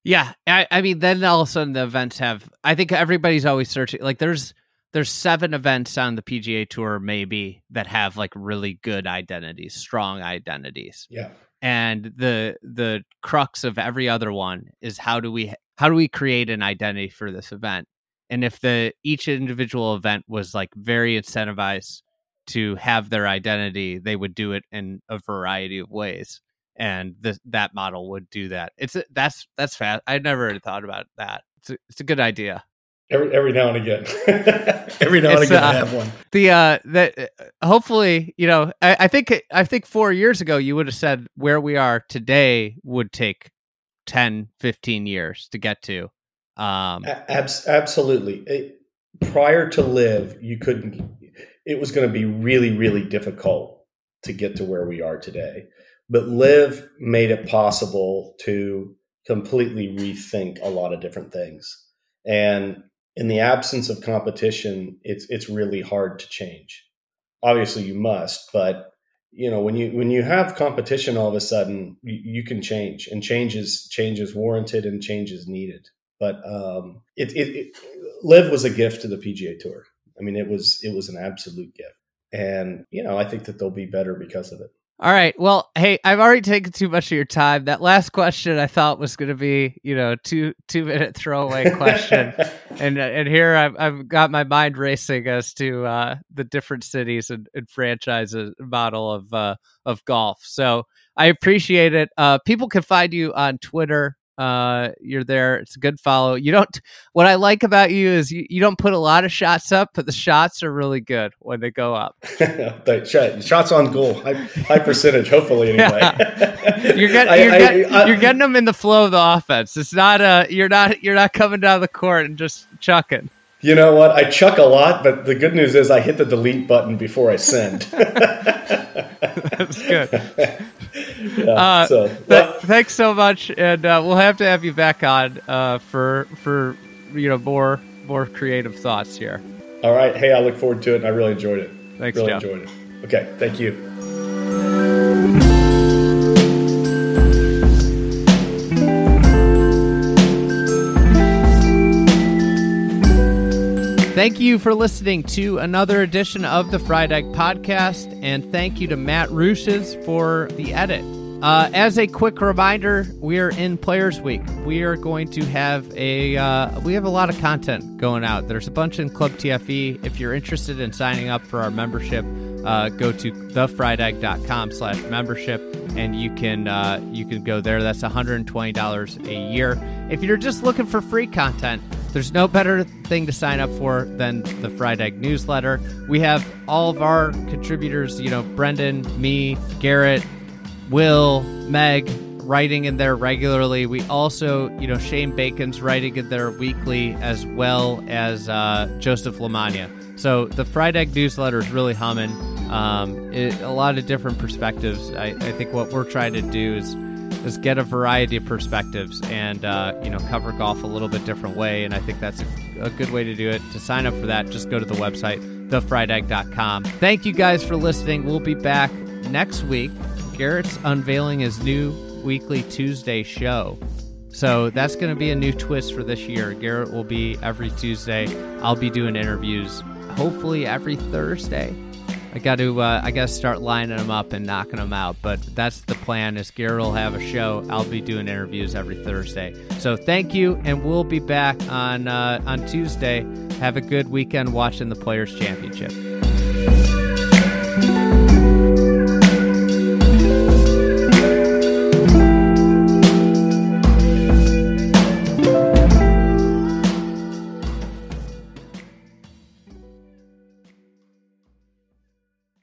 Yeah, I, I mean, then all of a sudden the events have. I think everybody's always searching. Like, there's there's seven events on the PGA Tour maybe that have like really good identities, strong identities. Yeah. And the the crux of every other one is how do we how do we create an identity for this event? And if the each individual event was like very incentivized to have their identity, they would do it in a variety of ways. And the, that model would do that. It's that's that's fast. I never thought about that. It's a, it's a good idea. Every every now and again, every now and again, uh, I have one. The uh, that uh, hopefully, you know, I, I think I think four years ago you would have said where we are today would take 10, 15 years to get to. Um, Abs- absolutely. It, prior to LIV, you couldn't. It was going to be really, really difficult to get to where we are today. But LIV made it possible to completely rethink a lot of different things. And in the absence of competition, it's it's really hard to change. Obviously, you must, but you know when you when you have competition, all of a sudden you, you can change, and change is change is warranted and change is needed. But um, it, it, it LIV was a gift to the PGA Tour. I mean, it was it was an absolute gift, and you know I think that they'll be better because of it. All right. Well, hey, I've already taken too much of your time. That last question I thought was going to be, you know, two two minute throwaway question, and and here I've I've got my mind racing as to uh, the different cities and, and franchises model of uh, of golf. So I appreciate it. Uh, people can find you on Twitter uh, you're there. It's a good follow. You don't. What I like about you is you, you don't put a lot of shots up, but the shots are really good when they go up. shots on goal, high, high percentage. Hopefully, anyway. you're, get, you're, I, get, I, you're getting them in the flow of the offense. It's not a. You're not. You're not coming down the court and just chucking. You know what? I chuck a lot, but the good news is I hit the delete button before I send. That's good. yeah, uh, so, th- thanks so much, and uh, we'll have to have you back on uh, for for you know more more creative thoughts here. All right. Hey, I look forward to it. and I really enjoyed it. Thanks, really Joe. enjoyed it. Okay. Thank you. Thank you for listening to another edition of the Fried Egg Podcast, and thank you to Matt Ruches for the edit. Uh, as a quick reminder, we are in Players Week. We are going to have a uh, we have a lot of content going out. There's a bunch in Club TFE. If you're interested in signing up for our membership, uh, go to thefriedegg.com slash membership and you can uh, you can go there. That's $120 a year. If you're just looking for free content, there's no better thing to sign up for than the Fried Egg newsletter. We have all of our contributors, you know, Brendan, me, Garrett, Will, Meg, writing in there regularly. We also, you know, Shane Bacon's writing in there weekly as well as uh, Joseph LaMagna. So the Fried Egg newsletter is really humming. Um, it, a lot of different perspectives. I, I think what we're trying to do is is get a variety of perspectives and uh, you know cover golf a little bit different way and i think that's a, a, good way to do it. To sign up for that just go to the website thefriedegg.com thank you guys for listening. We'll be back next week. Garrett's unveiling his new weekly tuesday show. So that's going to be a new twist for this year. Garrett will be every tuesday. I'll be doing interviews hopefully every thursday I got to uh, I got to start lining them up and knocking them out. But that's the plan. Is Garrett will have a show. I'll be doing interviews every Thursday. So thank you, and we'll be back on uh, on Tuesday. Have a good weekend watching the Players Championship.